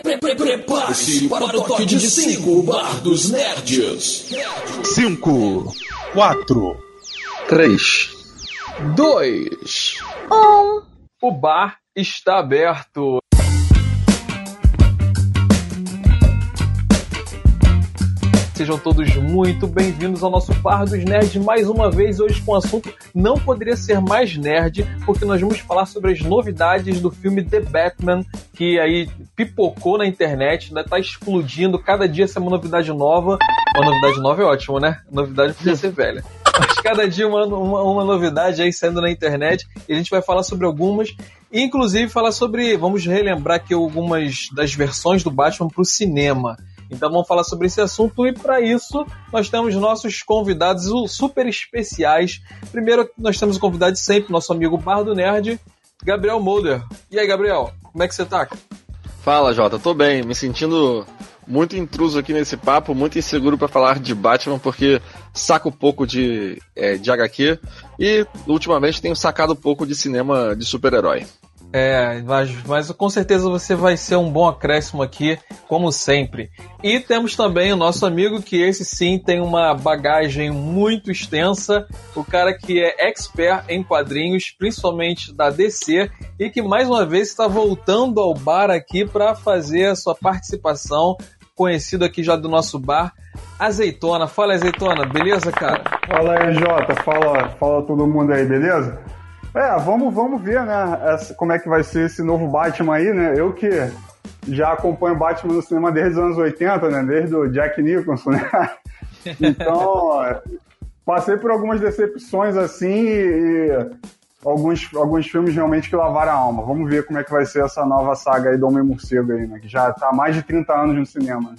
Prepare-se para o toque de 5 Bar dos Nerds. 5, 4, 3, 2, 1. O bar está aberto. Sejam todos muito bem-vindos ao nosso Bar dos Nerds mais uma vez, hoje com o assunto não poderia ser mais nerd, porque nós vamos falar sobre as novidades do filme The Batman, que aí pipocou na internet, né? Tá explodindo, cada dia essa é uma novidade nova. Uma novidade nova é ótimo, né? Novidade podia ser velha. Mas cada dia uma, uma, uma novidade aí saindo na internet, e a gente vai falar sobre algumas, inclusive falar sobre, vamos relembrar aqui algumas das versões do Batman pro cinema. Então vamos falar sobre esse assunto e para isso nós temos nossos convidados super especiais. Primeiro nós temos o convidado de sempre, nosso amigo Bardo Nerd, Gabriel Molder. E aí, Gabriel, como é que você tá? Fala, Jota, tô bem, me sentindo muito intruso aqui nesse papo, muito inseguro para falar de Batman, porque saco pouco de, é, de HQ e ultimamente tenho sacado pouco de cinema de super-herói. É, mas, mas com certeza você vai ser um bom acréscimo aqui, como sempre. E temos também o nosso amigo, que esse sim tem uma bagagem muito extensa, o cara que é expert em quadrinhos, principalmente da DC, e que mais uma vez está voltando ao bar aqui para fazer a sua participação, conhecido aqui já do nosso bar, Azeitona. Fala, Azeitona, beleza, cara? Fala aí, Jota, fala, fala todo mundo aí, beleza? É, vamos, vamos ver, né, essa, como é que vai ser esse novo Batman aí, né? Eu que já acompanho Batman no cinema desde os anos 80, né? Desde o Jack Nicholson, né? Então, passei por algumas decepções assim e alguns, alguns filmes realmente que lavaram a alma. Vamos ver como é que vai ser essa nova saga aí do Homem-Morcego aí, né? Que já tá há mais de 30 anos no cinema.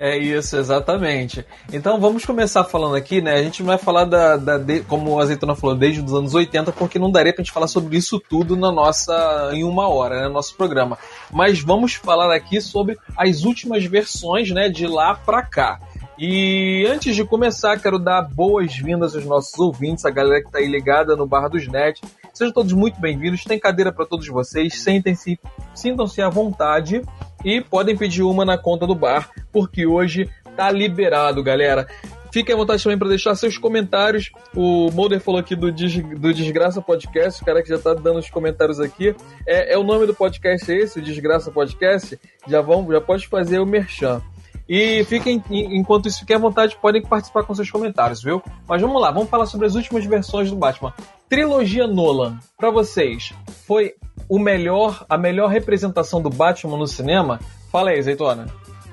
É isso, exatamente. Então vamos começar falando aqui, né? A gente vai falar da, da de, como o Azeitona falou, desde os anos 80, porque não daria pra gente falar sobre isso tudo na nossa em uma hora, né, no nosso programa. Mas vamos falar aqui sobre as últimas versões, né, de lá pra cá. E antes de começar, quero dar boas-vindas aos nossos ouvintes, a galera que está aí ligada no Barra dos Net. Sejam todos muito bem-vindos. Tem cadeira para todos vocês. Sentem-se, sintam-se à vontade e podem pedir uma na conta do bar, porque hoje tá liberado, galera. Fiquem à vontade também para deixar seus comentários. O Mulder falou aqui do, Des, do Desgraça Podcast, o cara que já tá dando os comentários aqui. É, é o nome do podcast esse, o Desgraça Podcast. Já vão, já pode fazer o merchan. E fiquem, enquanto isso, fiquem à vontade, podem participar com seus comentários, viu? Mas vamos lá, vamos falar sobre as últimas versões do Batman. Trilogia Nolan, para vocês, foi o melhor, a melhor representação do Batman no cinema? Fala aí, Zeitona.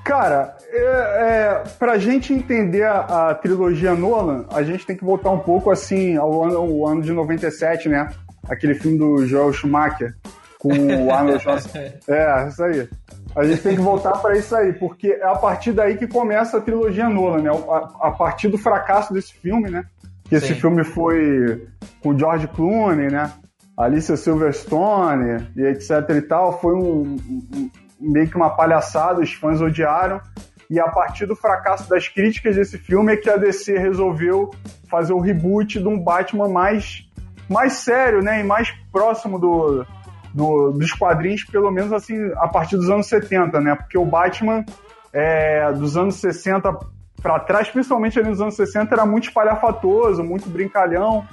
Cara, é, é, pra gente entender a, a, trilogia Nolan, a gente tem que voltar um pouco assim ao ano, ao ano de 97, né? Aquele filme do Joel Schumacher com o Arnold Schwarzenegger. É, isso aí. A gente tem que voltar para isso aí, porque é a partir daí que começa a trilogia Nolan, né? A, a partir do fracasso desse filme, né? Que esse filme foi com George Clooney, né? Alicia Silverstone e etc e tal. Foi um, um, meio que uma palhaçada, os fãs odiaram. E a partir do fracasso das críticas desse filme é que a DC resolveu fazer o reboot de um Batman mais, mais sério, né? E mais próximo do, do, dos quadrinhos, pelo menos assim, a partir dos anos 70, né? Porque o Batman é, dos anos 60 para trás, principalmente ali nos anos 60, era muito espalhafatoso, muito brincalhão.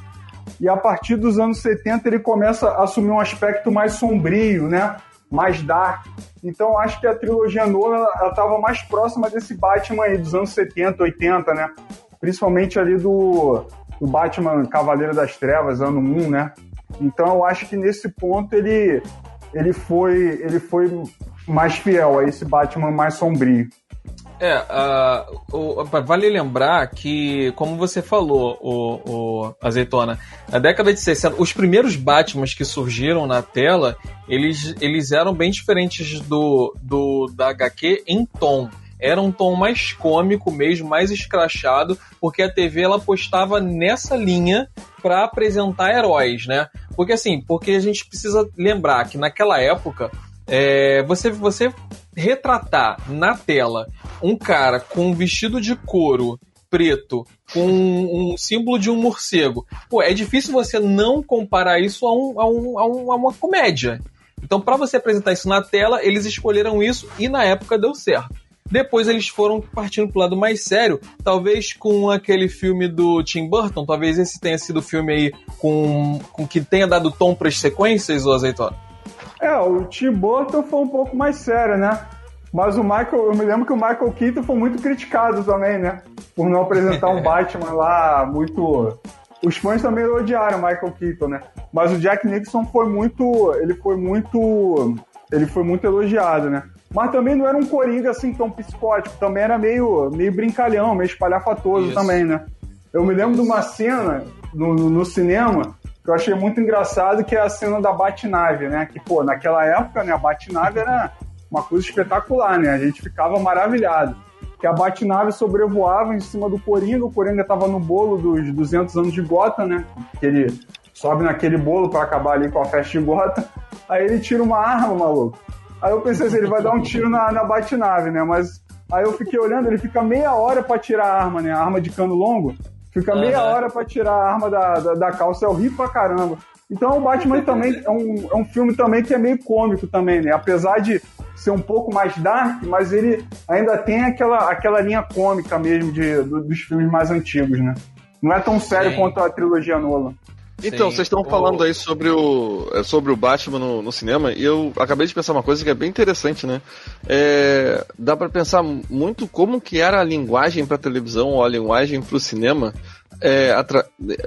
E a partir dos anos 70 ele começa a assumir um aspecto mais sombrio, né? Mais dark. Então acho que a trilogia Nolan estava mais próxima desse Batman aí dos anos 70, 80, né? Principalmente ali do, do Batman Cavaleiro das Trevas, ano 1, né? Então eu acho que nesse ponto ele, ele, foi, ele foi mais fiel a esse Batman mais sombrio. É, uh, vale lembrar que, como você falou, o, o, Azeitona, na década de 60, os primeiros Batmans que surgiram na tela, eles, eles eram bem diferentes do, do da HQ em tom era um tom mais cômico mesmo, mais escrachado, porque a TV ela apostava nessa linha para apresentar heróis, né? Porque assim, porque a gente precisa lembrar que naquela época é, você, você retratar na tela um cara com um vestido de couro preto com um, símbolo de um morcego, pô, é difícil você não comparar isso a, um, a, um, a, um, a uma comédia. Então, para você apresentar isso na tela, eles escolheram isso e na época deu certo. Depois eles foram partindo pro lado mais sério, talvez com aquele filme do Tim Burton, talvez esse tenha sido o filme aí com, com que tenha dado tom para as sequências, ou azeitona? É, o Tim Burton foi um pouco mais sério, né? Mas o Michael, eu me lembro que o Michael Keaton foi muito criticado também, né? Por não apresentar um Batman lá muito. Os fãs também odiaram o Michael Keaton, né? Mas o Jack Nixon foi muito. Ele foi muito. Ele foi muito elogiado, né? Mas também não era um coringa assim tão psicótico, também era meio, meio brincalhão, meio espalhafatoso Isso. também, né? Eu me lembro de uma cena no, no, cinema que eu achei muito engraçado, que é a cena da Batnave, né? Que, pô, naquela época, né, a Batnave era uma coisa espetacular, né? A gente ficava maravilhado. Que a Batnave sobrevoava em cima do Coringa, o Coringa estava no bolo dos 200 anos de Gotham, né? Que ele sobe naquele bolo para acabar ali com a festa de Gotham. Aí ele tira uma arma, maluco. Aí eu pensei assim, ele vai dar um tiro na, na Batnave, né? Mas aí eu fiquei olhando, ele fica meia hora para tirar a arma, né? A arma de cano longo. Fica meia uhum. hora para tirar a arma da, da, da calça, é horrível pra caramba. Então o Batman também é um, é um filme também que é meio cômico também, né? Apesar de ser um pouco mais dark, mas ele ainda tem aquela, aquela linha cômica mesmo de, do, dos filmes mais antigos, né? Não é tão sério Sim. quanto a trilogia Nolan. Então, vocês estão falando aí sobre o, é, sobre o Batman no, no, cinema, e eu acabei de pensar uma coisa que é bem interessante, né? É, dá para pensar muito como que era a linguagem para televisão ou a linguagem para o cinema é,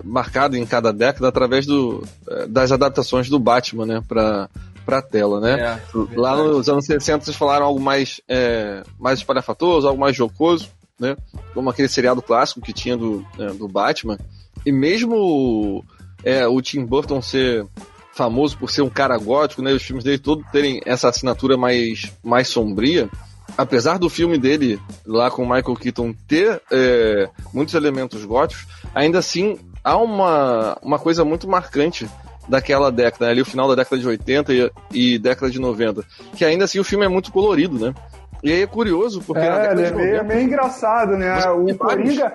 marcado em cada década através do, é, das adaptações do Batman, né, pra, pra tela, né? É, Lá nos anos 60 vocês falaram algo mais, é, mais espalhafatoso, algo mais jocoso, né? Como aquele seriado clássico que tinha do, é, do Batman. E mesmo é, o Tim Burton ser famoso por ser um cara gótico, né? Os filmes dele todos terem essa assinatura mais, mais sombria apesar do filme dele lá com o Michael Keaton ter é, muitos elementos góticos, ainda assim há uma, uma coisa muito marcante daquela década, né? ali o final da década de 80 e, e, década de 90, que ainda assim o filme é muito colorido, né? E aí é curioso, porque é, ele é meio, é meio engraçado, né? O Coringa,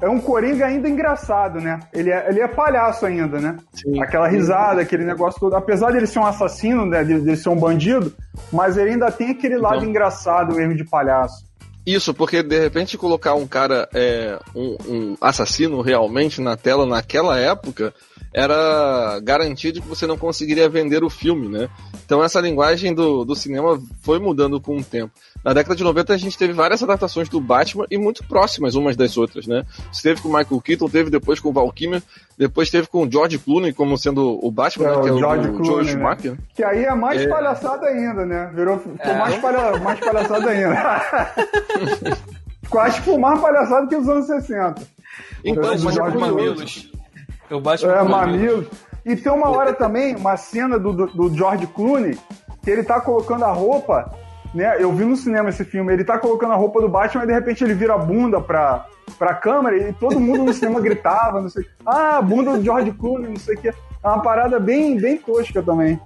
é um Coringa ainda engraçado, né? Ele é, ele é palhaço ainda, né? Sim. Aquela risada, aquele negócio todo. Apesar de ele ser um assassino, né? De, de ser um bandido, mas ele ainda tem aquele lado então. engraçado mesmo de palhaço. Isso, porque de repente colocar um cara, é, um, um assassino realmente na tela naquela época, era garantido que você não conseguiria vender o filme, né? Então essa linguagem do, do cinema foi mudando com o tempo. Na década de 90 a gente teve várias adaptações do Batman e muito próximas umas das outras, né? Você teve com o Michael Keaton, teve depois com o Val Kilmer, depois teve com o George Clooney como sendo o Batman, é, né? que é o George o Clooney, né? Que aí é mais é... palhaçada ainda, né? Virou, ficou é. mais, palha, mais palhaçada ainda. Quase mais palhaçada que os anos 60. Então, mas é mamilos. Eu baixo é, mamilos. E tem uma hora também, uma cena do, do, do George Clooney, que ele tá colocando a roupa né? Eu vi no cinema esse filme, ele tá colocando a roupa do Batman e de repente ele vira a bunda pra, pra câmera e todo mundo no cinema gritava, não sei. Ah, bunda do George Clooney, não sei o que. É uma parada bem, bem tosca também.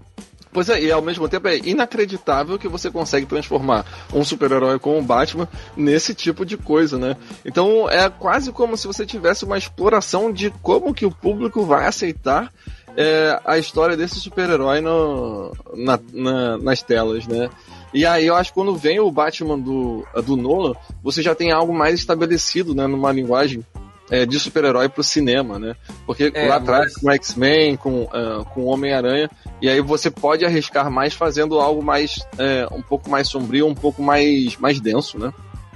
Pois é, e ao mesmo tempo é inacreditável que você consegue transformar um super-herói como o Batman nesse tipo de coisa, né? Então é quase como se você tivesse uma exploração de como que o público vai aceitar é, a história desse super-herói na, na, nas telas, né? E aí eu acho que quando vem o Batman do, do Nolan, você já tem algo mais estabelecido, né, numa linguagem é, de super-herói pro cinema, né? Porque é, lá atrás, mas... com X-Men, com, uh, com Homem-Aranha, e aí você pode arriscar mais fazendo algo mais, é, um pouco mais sombrio, um pouco mais, mais denso, né?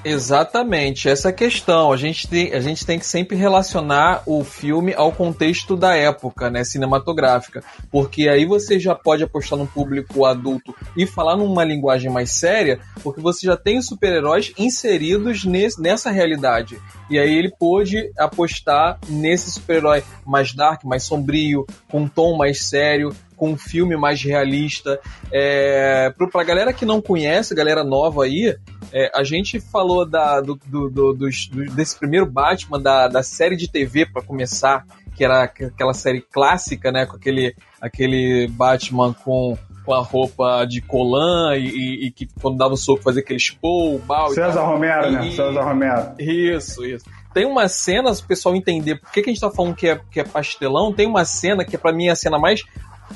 Exatamente, essa questão. A gente, tem, a gente tem que sempre relacionar o filme ao contexto da época, né, cinematográfica. Porque aí você já pode apostar no público adulto e falar numa linguagem mais séria, porque você já tem super-heróis inseridos nesse, nessa realidade. E aí ele pôde apostar nesse super-herói mais dark, mais sombrio, com um tom mais sério, com um filme mais realista. É, pra galera que não conhece, galera nova aí, é, a gente falou da, do, do, do, desse primeiro Batman, da, da série de TV para começar, que era aquela série clássica, né? Com aquele, aquele Batman com, com a roupa de colã e, e, e que quando dava o soco fazia aquele o mal. César Romero, né? César Romero. Isso, isso. Tem uma cena, se o pessoal entender por que, que a gente tá falando que é, que é pastelão, tem uma cena que é pra mim a cena mais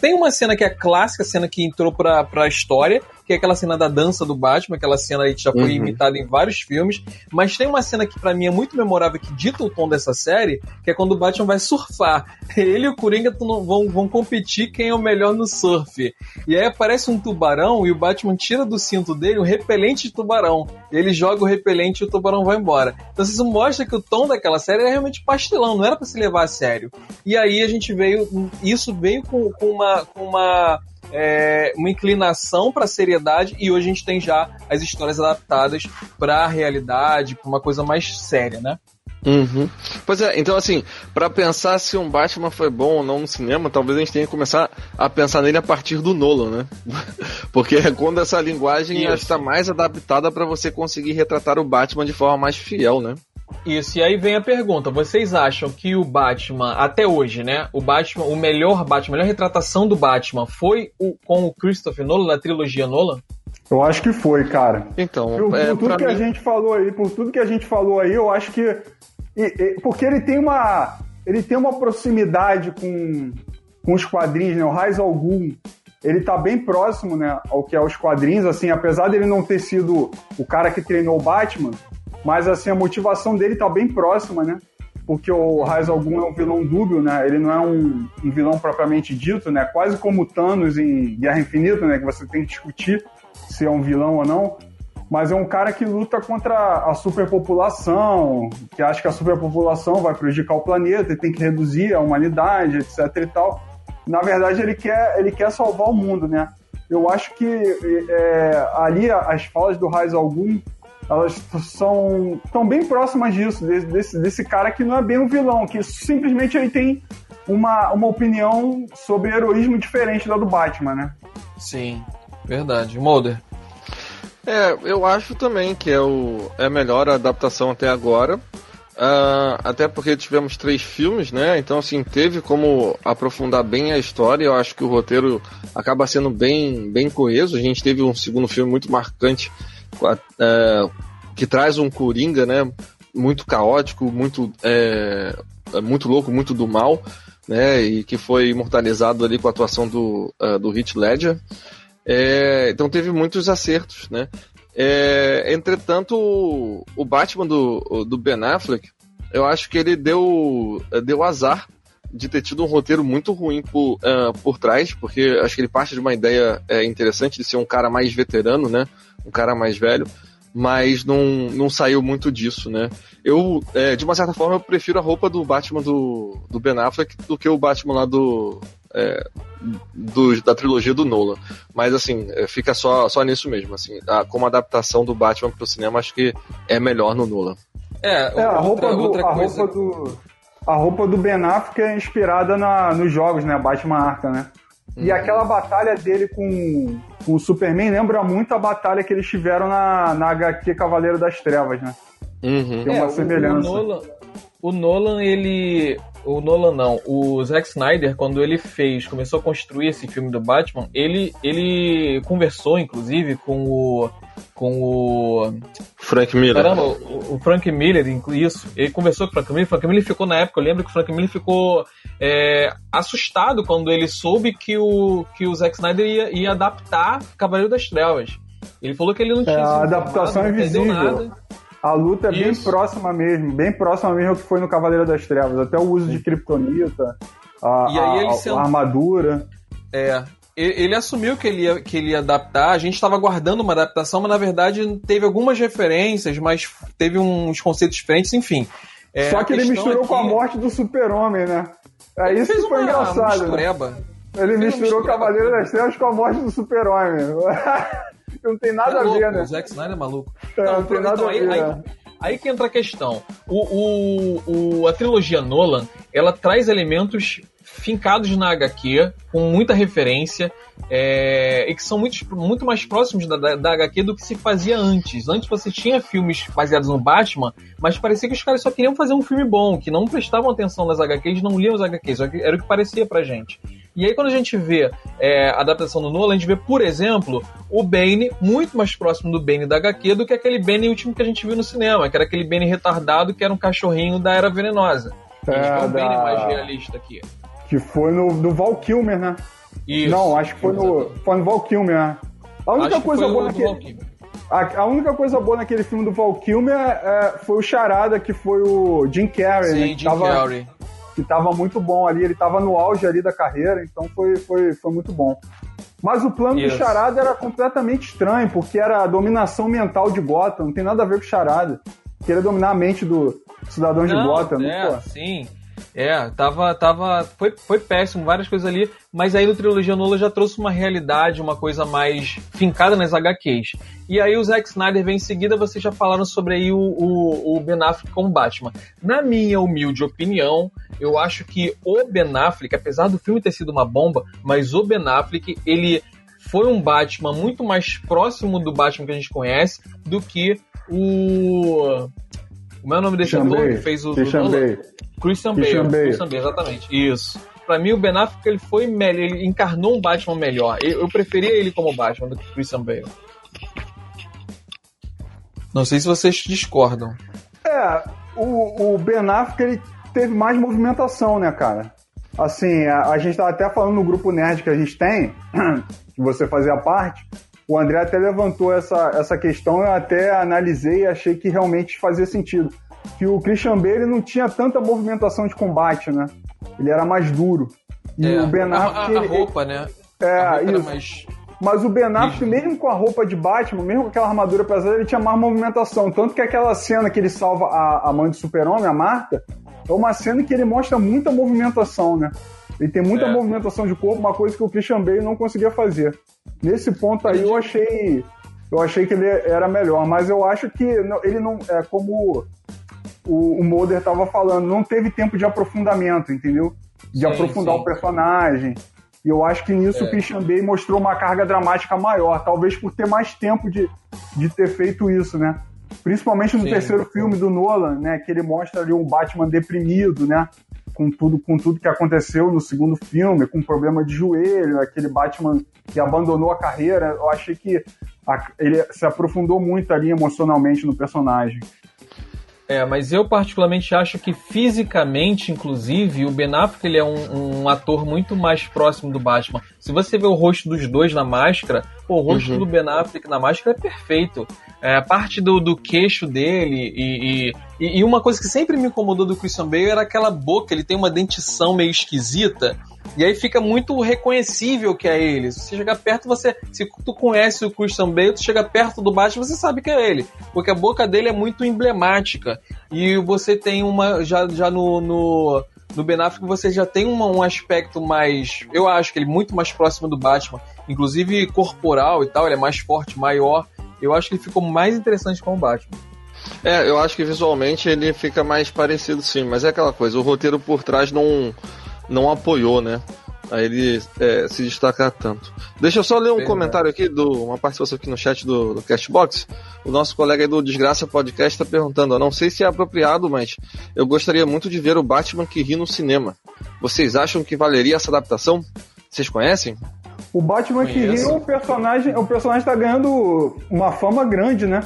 Tem uma cena que é clássica, cena que entrou pra, pra história, que é aquela cena da dança do Batman, aquela cena aí que já foi uhum. imitada em vários filmes, mas tem uma cena que para mim é muito memorável, que dita o tom dessa série, que é quando o Batman vai surfar. Ele e o Coringa vão, vão competir quem é o melhor no surf. E aí aparece um tubarão e o Batman tira do cinto dele um repelente de tubarão. Ele joga o repelente e o tubarão vai embora. Então isso mostra que o tom daquela série é realmente pastelão, não era para se levar a sério. E aí a gente veio, isso veio com, com uma, com uma é, uma inclinação para seriedade e hoje a gente tem já as histórias adaptadas para a realidade, para uma coisa mais séria, né? Uhum. Pois é, então assim, para pensar se um Batman foi bom ou não no cinema, talvez a gente tenha que começar a pensar nele a partir do Nolan, né? Porque é quando essa linguagem está mais adaptada para você conseguir retratar o Batman de forma mais fiel, né? Isso, e aí vem a pergunta: vocês acham que o Batman, até hoje, né? O Batman, o melhor Batman, a melhor retratação do Batman foi o, com o Christopher Nolan, na trilogia Nolan? Eu acho que foi, cara. Então, por, é, por tudo que mim... a gente falou aí, por tudo que a gente falou aí, eu acho que. E, e, porque ele tem uma. Ele tem uma proximidade com, com os quadrinhos, né? O Raiz Algum, ele tá bem próximo, né, ao que é os quadrinhos, assim, apesar dele não ter sido o cara que treinou o Batman, mas assim, a motivação dele tá bem próxima, né? Porque o Raiz Algum é um vilão dúbio, né? Ele não é um, um vilão propriamente dito, né? Quase como Thanos em Guerra Infinita, né? Que você tem que discutir se é um vilão ou não. Mas é um cara que luta contra a superpopulação, que acha que a superpopulação vai prejudicar o planeta e tem que reduzir a humanidade, etc e tal. Na verdade, ele quer, ele quer salvar o mundo, né? Eu acho que é, ali as falas do Raiz Algum elas são tão bem próximas disso, desse, desse cara que não é bem um vilão, que simplesmente ele tem uma, uma opinião sobre heroísmo diferente da do Batman, né? Sim, verdade. Mulder. É, eu acho também que é, o, é a melhor adaptação até agora. Uh, até porque tivemos três filmes, né? Então, assim, teve como aprofundar bem a história. Eu acho que o roteiro acaba sendo bem, bem coeso. A gente teve um segundo filme muito marcante é, que traz um Coringa, né? Muito caótico, muito, é, é, muito louco, muito do mal, né? E que foi imortalizado ali com a atuação do, uh, do Heath Ledger. É, então teve muitos acertos, né? É, entretanto, o Batman do, do Ben Affleck, eu acho que ele deu, deu azar de ter tido um roteiro muito ruim por, uh, por trás, porque acho que ele parte de uma ideia é, interessante de ser um cara mais veterano, né? Um cara mais velho, mas não, não saiu muito disso, né? Eu, é, de uma certa forma, eu prefiro a roupa do Batman do, do Ben Affleck do que o Batman lá do, é, do, da trilogia do Nolan. Mas assim, é, fica só, só nisso mesmo. Assim, a, como adaptação do Batman pro cinema, acho que é melhor no Nolan. É, é a roupa, outra, do, outra a coisa... roupa do a roupa do Ben Affleck é inspirada na, nos jogos, né? Batman Arca, né? Uhum. E aquela batalha dele com, com o Superman lembra muito a batalha que eles tiveram na, na HQ Cavaleiro das Trevas, né? Uhum. Tem uma é, semelhança. O, o, Nolan, o Nolan, ele. O Nolan não, o Zack Snyder, quando ele fez, começou a construir esse filme do Batman, ele, ele conversou, inclusive, com o com o. Frank Miller. Caramba, o, o Frank Miller, isso. Ele conversou com o Frank Miller. O Frank Miller ficou na época, eu lembro que o Frank Miller ficou é, assustado quando ele soube que o, que o Zack Snyder ia, ia adaptar Cavaleiro das Trevas. Ele falou que ele não tinha. É, a adaptação é visível. A luta é bem próxima mesmo, bem próxima mesmo ao que foi no Cavaleiro das Trevas. Até o uso Sim. de Kryptonita, a, a, a, a armadura. É, ele assumiu que ele ia, que ele ia adaptar. A gente estava aguardando uma adaptação, mas na verdade teve algumas referências, mas teve uns conceitos diferentes, enfim. É, Só que ele misturou é com a morte do super-homem, né? É isso que foi uma, engraçado. Uma né? Ele misturou Cavaleiro das Trevas com a morte do super-homem. não tem nada é louco, a ver, né? O Zack Snyder é maluco. É, não, não tem nada então, a ver. Aí, aí, aí, que entra a questão. O, o, o, a trilogia Nolan, ela traz elementos fincados na HQ, com muita referência, é, e que são muito, muito mais próximos da, da, da, HQ do que se fazia antes. Antes você tinha filmes baseados no Batman, mas parecia que os caras só queriam fazer um filme bom, que não prestavam atenção nas HQs, não liam as HQs, era o que parecia pra gente. E aí quando a gente vê é, a adaptação do Nolan, a gente vê, por exemplo, o Bane muito mais próximo do Bane da HQ do que aquele Bane último que a gente viu no cinema, que era aquele Bane retardado que era um cachorrinho da Era Venenosa. A gente é, vê um da... Bane mais realista aqui. Que foi no, no Val Kilmer, né? Isso. Não, acho que foi no, foi no Val Kilmer. Né? A única acho coisa boa naquele. A, a, única coisa boa naquele filme do Val Kilmer é, foi o Charada, que foi o Jim Carrey, Sim, né? Jim que tava, Carrey. Que tava muito bom ali, ele tava no auge ali da carreira, então foi, foi, foi muito bom. Mas o plano Isso. do Charada era completamente estranho, porque era a dominação mental de Gotham, não tem nada a ver com Charada. Queria dominar a mente do cidadão de Gotham. É, pô. sim. É, tava, tava, foi, foi péssimo, várias coisas ali, mas aí no Trilogia Nula já trouxe uma realidade, uma coisa mais fincada nas HQs. E aí o Zack Snyder vem em seguida, vocês já falaram sobre aí o, o, o Ben Affleck como Batman. Na minha humilde opinião, eu acho que o Ben Affleck, apesar do filme ter sido uma bomba, mas o Ben Affleck, ele foi um Batman muito mais próximo do Batman que a gente conhece do que o como é o nome desse ator que fez o. Christian Bale. Christian Bale. Christian Bale. Christian Bale, exatamente. Isso. Pra mim, o Ben Affleck ele foi melhor, ele encarnou um Batman melhor. Eu, eu preferia ele como Batman do que Christian Bale. Não sei se vocês discordam. É, o, o Ben Affleck ele teve mais movimentação, né, cara? Assim, a, a gente tava até falando no grupo nerd que a gente tem, que você fazia parte, o André até levantou essa, essa questão, eu até analisei e achei que realmente fazia sentido. Que o Christian Bale não tinha tanta movimentação de combate, né? Ele era mais duro. E é, o Ben Affleck... A, a, a roupa, né? É, roupa isso. Mais... Mas o Ben Affleck, mesmo com a roupa de Batman, mesmo com aquela armadura pesada, ele tinha mais movimentação. Tanto que aquela cena que ele salva a, a mãe do super-homem, a Marta, é uma cena que ele mostra muita movimentação, né? Ele tem muita é. movimentação de corpo, uma coisa que o Christian Bale não conseguia fazer. Nesse ponto aí eu achei eu achei que ele era melhor, mas eu acho que ele não é como o, o Mulder estava falando, não teve tempo de aprofundamento, entendeu? De sim, aprofundar sim. o personagem. E eu acho que nisso é. o Christian Bale mostrou uma carga dramática maior, talvez por ter mais tempo de, de ter feito isso, né? Principalmente no sim. terceiro filme do Nolan, né? Que ele mostra ali um Batman deprimido, né? Com tudo, com tudo que aconteceu no segundo filme, com problema de joelho, aquele Batman que abandonou a carreira. Eu achei que a, ele se aprofundou muito ali emocionalmente no personagem. É, mas eu particularmente acho que fisicamente, inclusive, o Ben Affleck ele é um, um, ator muito mais próximo do Batman. Se você vê o rosto dos dois na máscara, pô, o rosto uhum. do Ben Affleck na máscara é perfeito. É, a parte do, do queixo dele e, e, e, uma coisa que sempre me incomodou do Christian Bale era aquela boca, ele tem uma dentição meio esquisita e aí fica muito reconhecível que é ele. Se chegar perto, você. Se tu conhece o Christian Bale, tu chega perto do Batman, você sabe que é ele. Porque a boca dele é muito emblemática. E você tem uma. Já, já no, no, no Ben Affleck, você já tem uma, um aspecto mais. Eu acho que ele é muito mais próximo do Batman. Inclusive corporal e tal, ele é mais forte, maior. Eu acho que ele ficou mais interessante com o Batman. É, eu acho que visualmente ele fica mais parecido sim, mas é aquela coisa, o roteiro por trás não não apoiou, né? A ele é, se destacar tanto. Deixa eu só ler um Bem, comentário aqui, do, uma participação aqui no chat do, do Castbox. O nosso colega aí do Desgraça Podcast está perguntando: não sei se é apropriado, mas eu gostaria muito de ver o Batman que ri no cinema. Vocês acham que valeria essa adaptação? Vocês conhecem? O Batman Conheço. que ri é um personagem, o personagem está ganhando uma fama grande, né?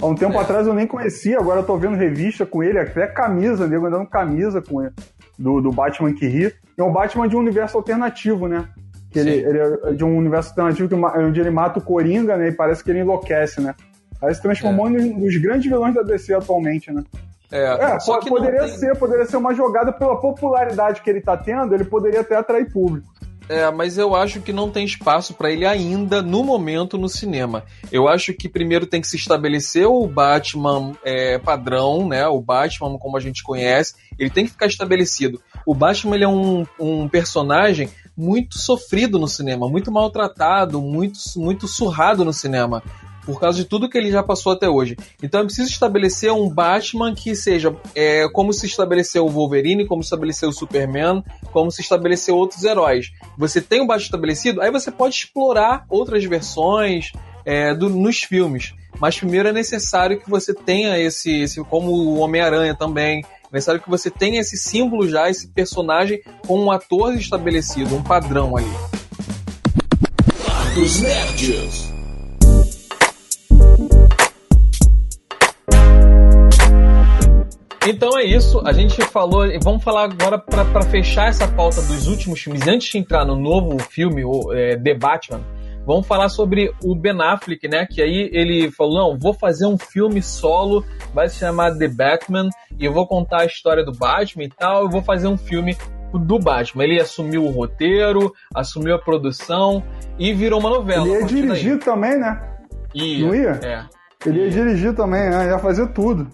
Há um tempo é. atrás eu nem conhecia, agora eu tô vendo revista com ele, até camisa, nego andando camisa com ele, do, do Batman que ri. É um Batman de um universo alternativo, né? Que ele, ele, é de um universo alternativo que, onde ele mata o Coringa, né? E parece que ele enlouquece, né? Aí se transformou é. nos, nos grandes vilões da DC atualmente, né? É, é poderia tem... ser, poderia ser uma jogada pela popularidade que ele tá tendo, ele poderia até atrair público. É, mas eu acho que não tem espaço para ele ainda no momento no cinema. Eu acho que primeiro tem que se estabelecer o Batman é, padrão, né? O Batman como a gente conhece, ele tem que ficar estabelecido. O Batman ele é um, um personagem muito sofrido no cinema, muito maltratado, muito, muito surrado no cinema por causa de tudo que ele já passou até hoje. Então é preciso estabelecer um Batman que seja é, como se estabeleceu o Wolverine, como se estabeleceu o Superman, como se estabeleceu outros heróis. Você tem um Batman estabelecido, aí você pode explorar outras versões é, do, nos filmes. Mas primeiro é necessário que você tenha esse, esse como o Homem-Aranha também, é necessário que você tenha esse símbolo já, esse personagem com um ator estabelecido, um padrão ali. Nerds. Então é isso, a gente falou, vamos falar agora para fechar essa pauta dos últimos filmes, antes de entrar no novo filme, o é, The Batman, vamos falar sobre o Ben Affleck, né? Que aí ele falou: não, vou fazer um filme solo, vai se chamar The Batman, e eu vou contar a história do Batman e tal, eu vou fazer um filme do Batman. Ele assumiu o roteiro, assumiu a produção e virou uma novela. Ele ia dirigir daí. também, né? Ia, Não ia? É. Ele ia dirigir também, né? ia fazer tudo.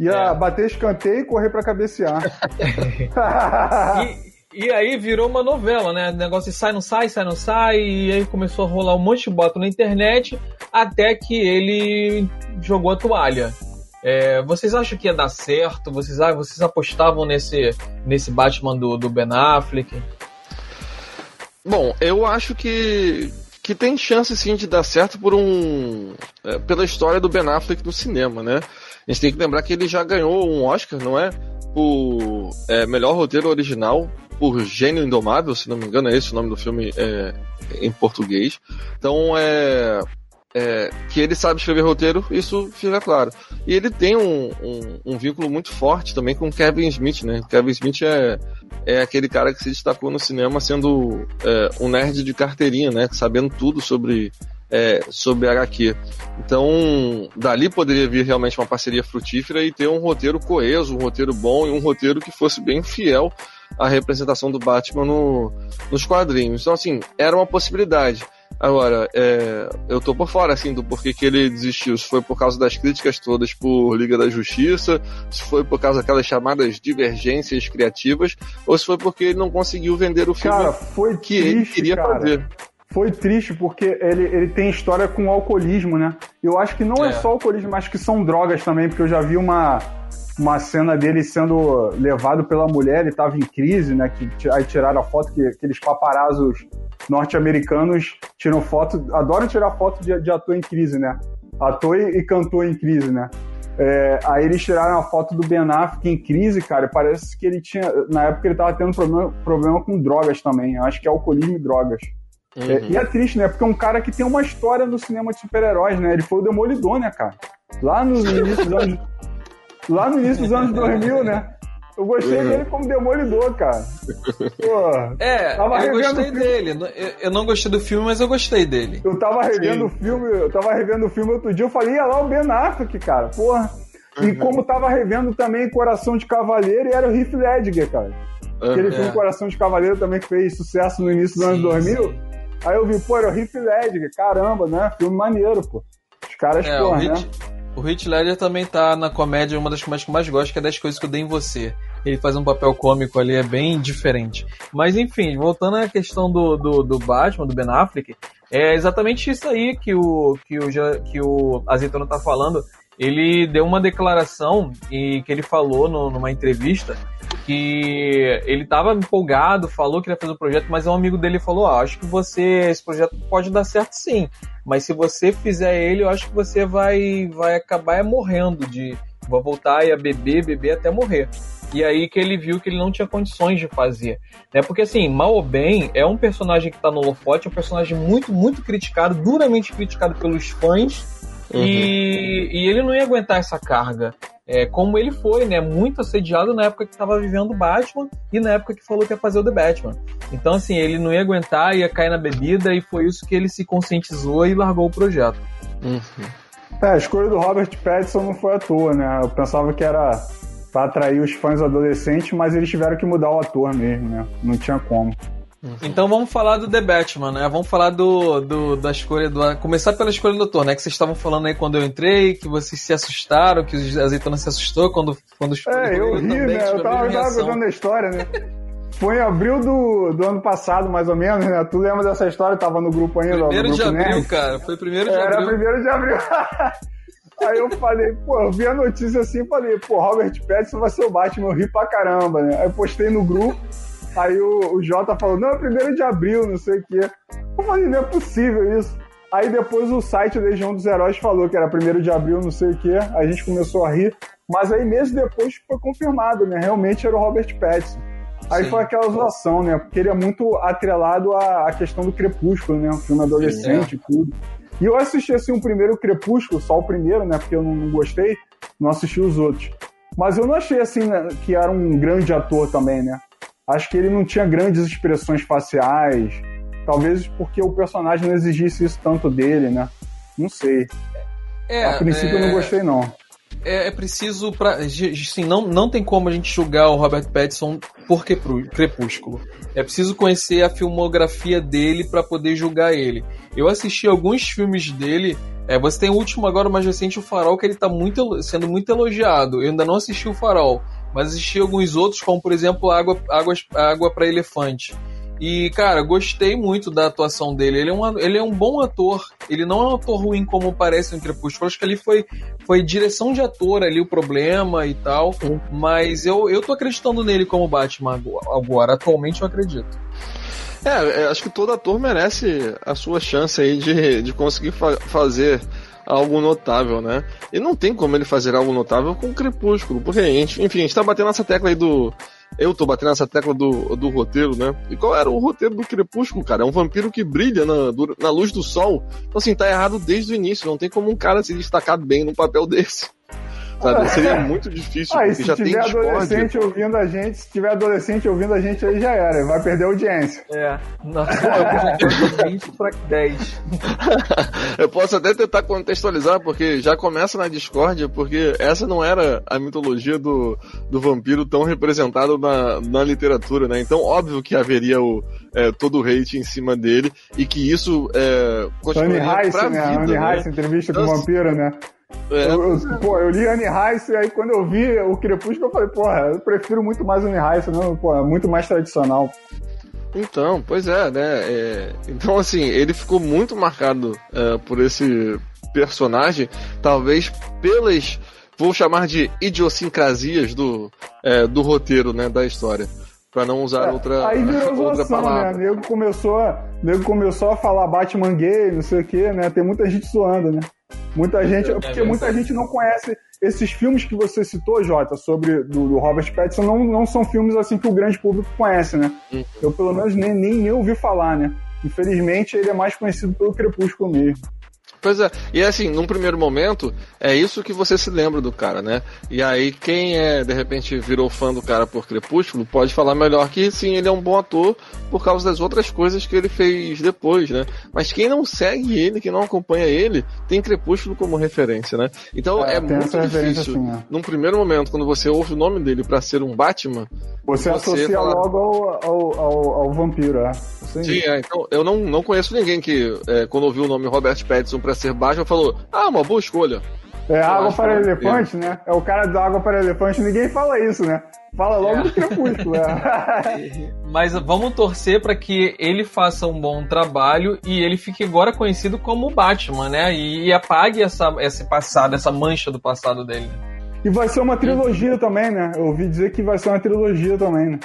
Ia é. bater escanteio e correr para cabecear. e, e, aí virou uma novela, né? O negócio de sai, não sai, sai, não sai. E aí começou a rolar um monte de bota na internet até que ele jogou a toalha. É, vocês acham que ia dar certo? Vocês, ah, vocês apostavam nesse, nesse Batman do, do Ben Affleck? Bom, eu acho que, que tem chance sim de dar certo por um. É, pela história do Ben Affleck no cinema, né? A gente tem que lembrar que ele já ganhou um Oscar, não é? Por é, melhor roteiro original, por Gênio Indomável, se não me engano, é esse o nome do filme é, em português. Então é é, que ele sabe escrever roteiro, isso fica claro. E ele tem um, um, um, vínculo muito forte também com Kevin Smith, né? Kevin Smith é, é aquele cara que se destacou no cinema sendo é, um nerd de carteirinha, né? Sabendo tudo sobre, é, sobre HQ. Então, dali poderia vir realmente uma parceria frutífera e ter um roteiro coeso, um roteiro bom e um roteiro que fosse bem fiel à representação do Batman no, nos quadrinhos. Então, assim, era uma possibilidade. Agora, é, eu tô por fora, assim, do porquê que ele desistiu. Se foi por causa das críticas todas por Liga da Justiça, se foi por causa daquelas chamadas divergências criativas, ou se foi porque ele não conseguiu vender o filme cara, foi que triste, ele queria cara. fazer. Foi triste porque ele, ele tem história com alcoolismo, né? Eu acho que não é, é só alcoolismo, mas que são drogas também, porque eu já vi uma, uma cena dele sendo levado pela mulher, ele estava em crise, né? Que, aí tiraram a foto que aqueles paparazos norte-americanos tiram foto, adoram tirar foto de, de, ator em crise, né? Ator e, cantor em crise, né? É, aí eles tiraram a foto do Ben Affleck em crise, cara. Parece que ele tinha. Na época ele tava tendo problema, problema com drogas também. Acho que é alcoolismo e drogas. Uhum. É, e é triste, né? Porque é um cara que tem uma história no cinema de super-heróis, né? Ele foi o Demolidor, né, cara? Lá no início dos anos. lá no início dos anos 2000, né? Eu gostei uhum. dele como demolidor, cara. Pô, é, eu gostei dele. Eu, eu, não gostei do filme, mas eu gostei dele. Eu tava revendo o filme, eu tava revendo o filme outro dia, eu falei, ia lá o Ben Affleck, cara. Porra. Uhum. E como tava revendo também Coração de Cavaleiro, e era o Heath Ledger, cara. Uhum. Aquele filme. Coração de Cavaleiro também que fez sucesso no início dos anos 2000. Sim. Aí eu vi, pô, era o Heath Ledger, caramba, né? Filme maneiro, pô. Os caras, é, porra, né? O Heath Ledger também tá na comédia, uma das comédias que eu mais gosto, que é das coisas que eu dei em você. Ele faz um papel cômico ali, é bem diferente. Mas enfim, voltando à questão do, do, do Batman, do Ben Affleck, é exatamente isso aí que o, que o, que o Azeitona tá falando. Ele deu uma declaração e que ele falou no, numa entrevista que ele estava empolgado, falou que ia fazer o projeto, mas um amigo dele falou: ah, acho que você esse projeto pode dar certo sim, mas se você fizer ele, eu acho que você vai vai acabar morrendo de vai voltar a beber, beber até morrer. E aí que ele viu que ele não tinha condições de fazer. Né? Porque assim, mal ou bem, é um personagem que está no holofote, é um personagem muito, muito criticado, duramente criticado pelos fãs. Uhum. E, e ele não ia aguentar essa carga. É, como ele foi, né? Muito assediado na época que estava vivendo o Batman e na época que falou que ia fazer o The Batman. Então, assim, ele não ia aguentar, ia cair na bebida e foi isso que ele se conscientizou e largou o projeto. Uhum. É, a escolha do Robert Pattinson não foi à toa, né? Eu pensava que era para atrair os fãs adolescentes, mas eles tiveram que mudar o ator mesmo, né? Não tinha como. Então vamos falar do The Batman, né? Vamos falar do, do, da escolha do. Começar pela escolha do ator, né? Que vocês estavam falando aí quando eu entrei, que vocês se assustaram, que o Azeitona se assustou quando, quando É, eu ri, né? Eu tava, tava contando a história, né? Foi em abril do, do ano passado, mais ou menos, né? Tu lembra dessa história? Tava no grupo ainda. Primeiro grupo de abril, Nerd. cara. Foi primeiro de Era abril. Era primeiro de abril. Aí eu falei, pô, eu vi a notícia assim e falei, pô, Robert Pattinson vai ser o Batman, eu ri pra caramba, né? Aí eu postei no grupo, aí o, o Jota falou, não, é primeiro de abril, não sei o quê. Eu falei, não é possível isso. Aí depois o site Legião dos Heróis falou que era primeiro de abril, não sei o quê. A gente começou a rir. Mas aí meses depois foi confirmado, né? Realmente era o Robert Pattinson. Aí Sim. foi aquela zoação, né? Porque ele é muito atrelado à, à questão do Crepúsculo, né? Um filme adolescente e é. tudo. E eu assisti assim o primeiro Crepúsculo, só o primeiro, né? Porque eu não, não gostei, não assisti os outros. Mas eu não achei assim né, que era um grande ator também, né? Acho que ele não tinha grandes expressões faciais. Talvez porque o personagem não exigisse isso tanto dele, né? Não sei. É, a princípio é... eu não é, gostei, não. É, é preciso para sim, não, não tem como a gente julgar o Robert Pattinson por Crepúsculo. É preciso conhecer a filmografia dele para poder julgar ele. Eu assisti alguns filmes dele. É, você tem o último agora, o mais recente, o Farol, que ele tá muito, sendo muito elogiado. Eu ainda não assisti o Farol, mas assisti alguns outros, como por exemplo Água, Água, Água para Elefante. E, cara, gostei muito da atuação dele. Ele é, um, ele é um bom ator. Ele não é um ator ruim como parece no Crepúsculo. Acho que ali foi, foi direção de ator ali o problema e tal. Mas eu, eu tô acreditando nele como Batman agora. Atualmente eu acredito. É, é, acho que todo ator merece a sua chance aí de, de conseguir fa fazer algo notável, né? E não tem como ele fazer algo notável com o Crepúsculo, porque, a gente, enfim, a gente tá batendo essa tecla aí do eu tô batendo essa tecla do, do roteiro, né? E qual era o roteiro do Crepúsculo, cara? É um vampiro que brilha na, na luz do sol. Então, assim, tá errado desde o início. Não tem como um cara se destacar bem num papel desse. Sabe? Seria muito difícil. Ah, se já tiver adolescente ouvindo a gente, se tiver adolescente ouvindo a gente aí já era, vai perder a audiência. É. Nossa, eu já 20 para 10. eu posso até tentar contextualizar, porque já começa na discórdia, porque essa não era a mitologia do, do vampiro tão representado na, na literatura, né? Então, óbvio que haveria o, é, todo o hate em cima dele e que isso é, Anne Rice, né? Anne né? Rice, entrevista com o vampiro, né? É. Eu, eu, pô, eu li Anne Rice e aí quando eu vi o Crepúsculo eu falei, porra, eu prefiro muito mais Anne Rice, não, pô, é muito mais tradicional. Então, pois é, né? É, então, assim, ele ficou muito marcado é, por esse personagem, talvez pelas, vou chamar de idiosincrasias do, é, do roteiro, né, da história. Pra não usar é, outra, aí virou outra né? palavra. Né? Nego começou, nego começou a falar Batman gay, não sei o que, né? Tem muita gente zoando, né? Muita gente, porque muita gente não conhece esses filmes que você citou, Jota, sobre do, do, Robert Pattinson, não, não são filmes assim que o grande público conhece, né? Uhum. Eu pelo menos nem, nem, nem ouvi falar, né? Infelizmente ele é mais conhecido pelo Crepúsculo mesmo. Pois é, e assim, num primeiro momento, é isso que você se lembra do cara, né? E aí, quem é, de repente, virou fã do cara por Crepúsculo, pode falar melhor que sim, ele é um bom ator por causa das outras coisas que ele fez depois, né? Mas quem não segue ele, quem não acompanha ele, tem Crepúsculo como referência, né? Então é, é muito difícil, assim, num primeiro momento, quando você ouve o nome dele para ser um Batman, você, você associa fala... logo ao, ao, ao, ao vampiro, é. Sim, é, então eu não, não conheço ninguém que, é, quando ouviu o nome Robert Pattinson pra ser Batman, falou: Ah, uma boa escolha. É, água para elefante, né? É o cara da água para elefante, ninguém fala isso, né? Fala logo é. do crepúsculo. É. Mas vamos torcer para que ele faça um bom trabalho e ele fique agora conhecido como Batman, né? E, apague essa, esse passado, essa mancha do passado dele. E vai ser uma trilogia também, né? Eu ouvi dizer que vai ser uma trilogia também, né?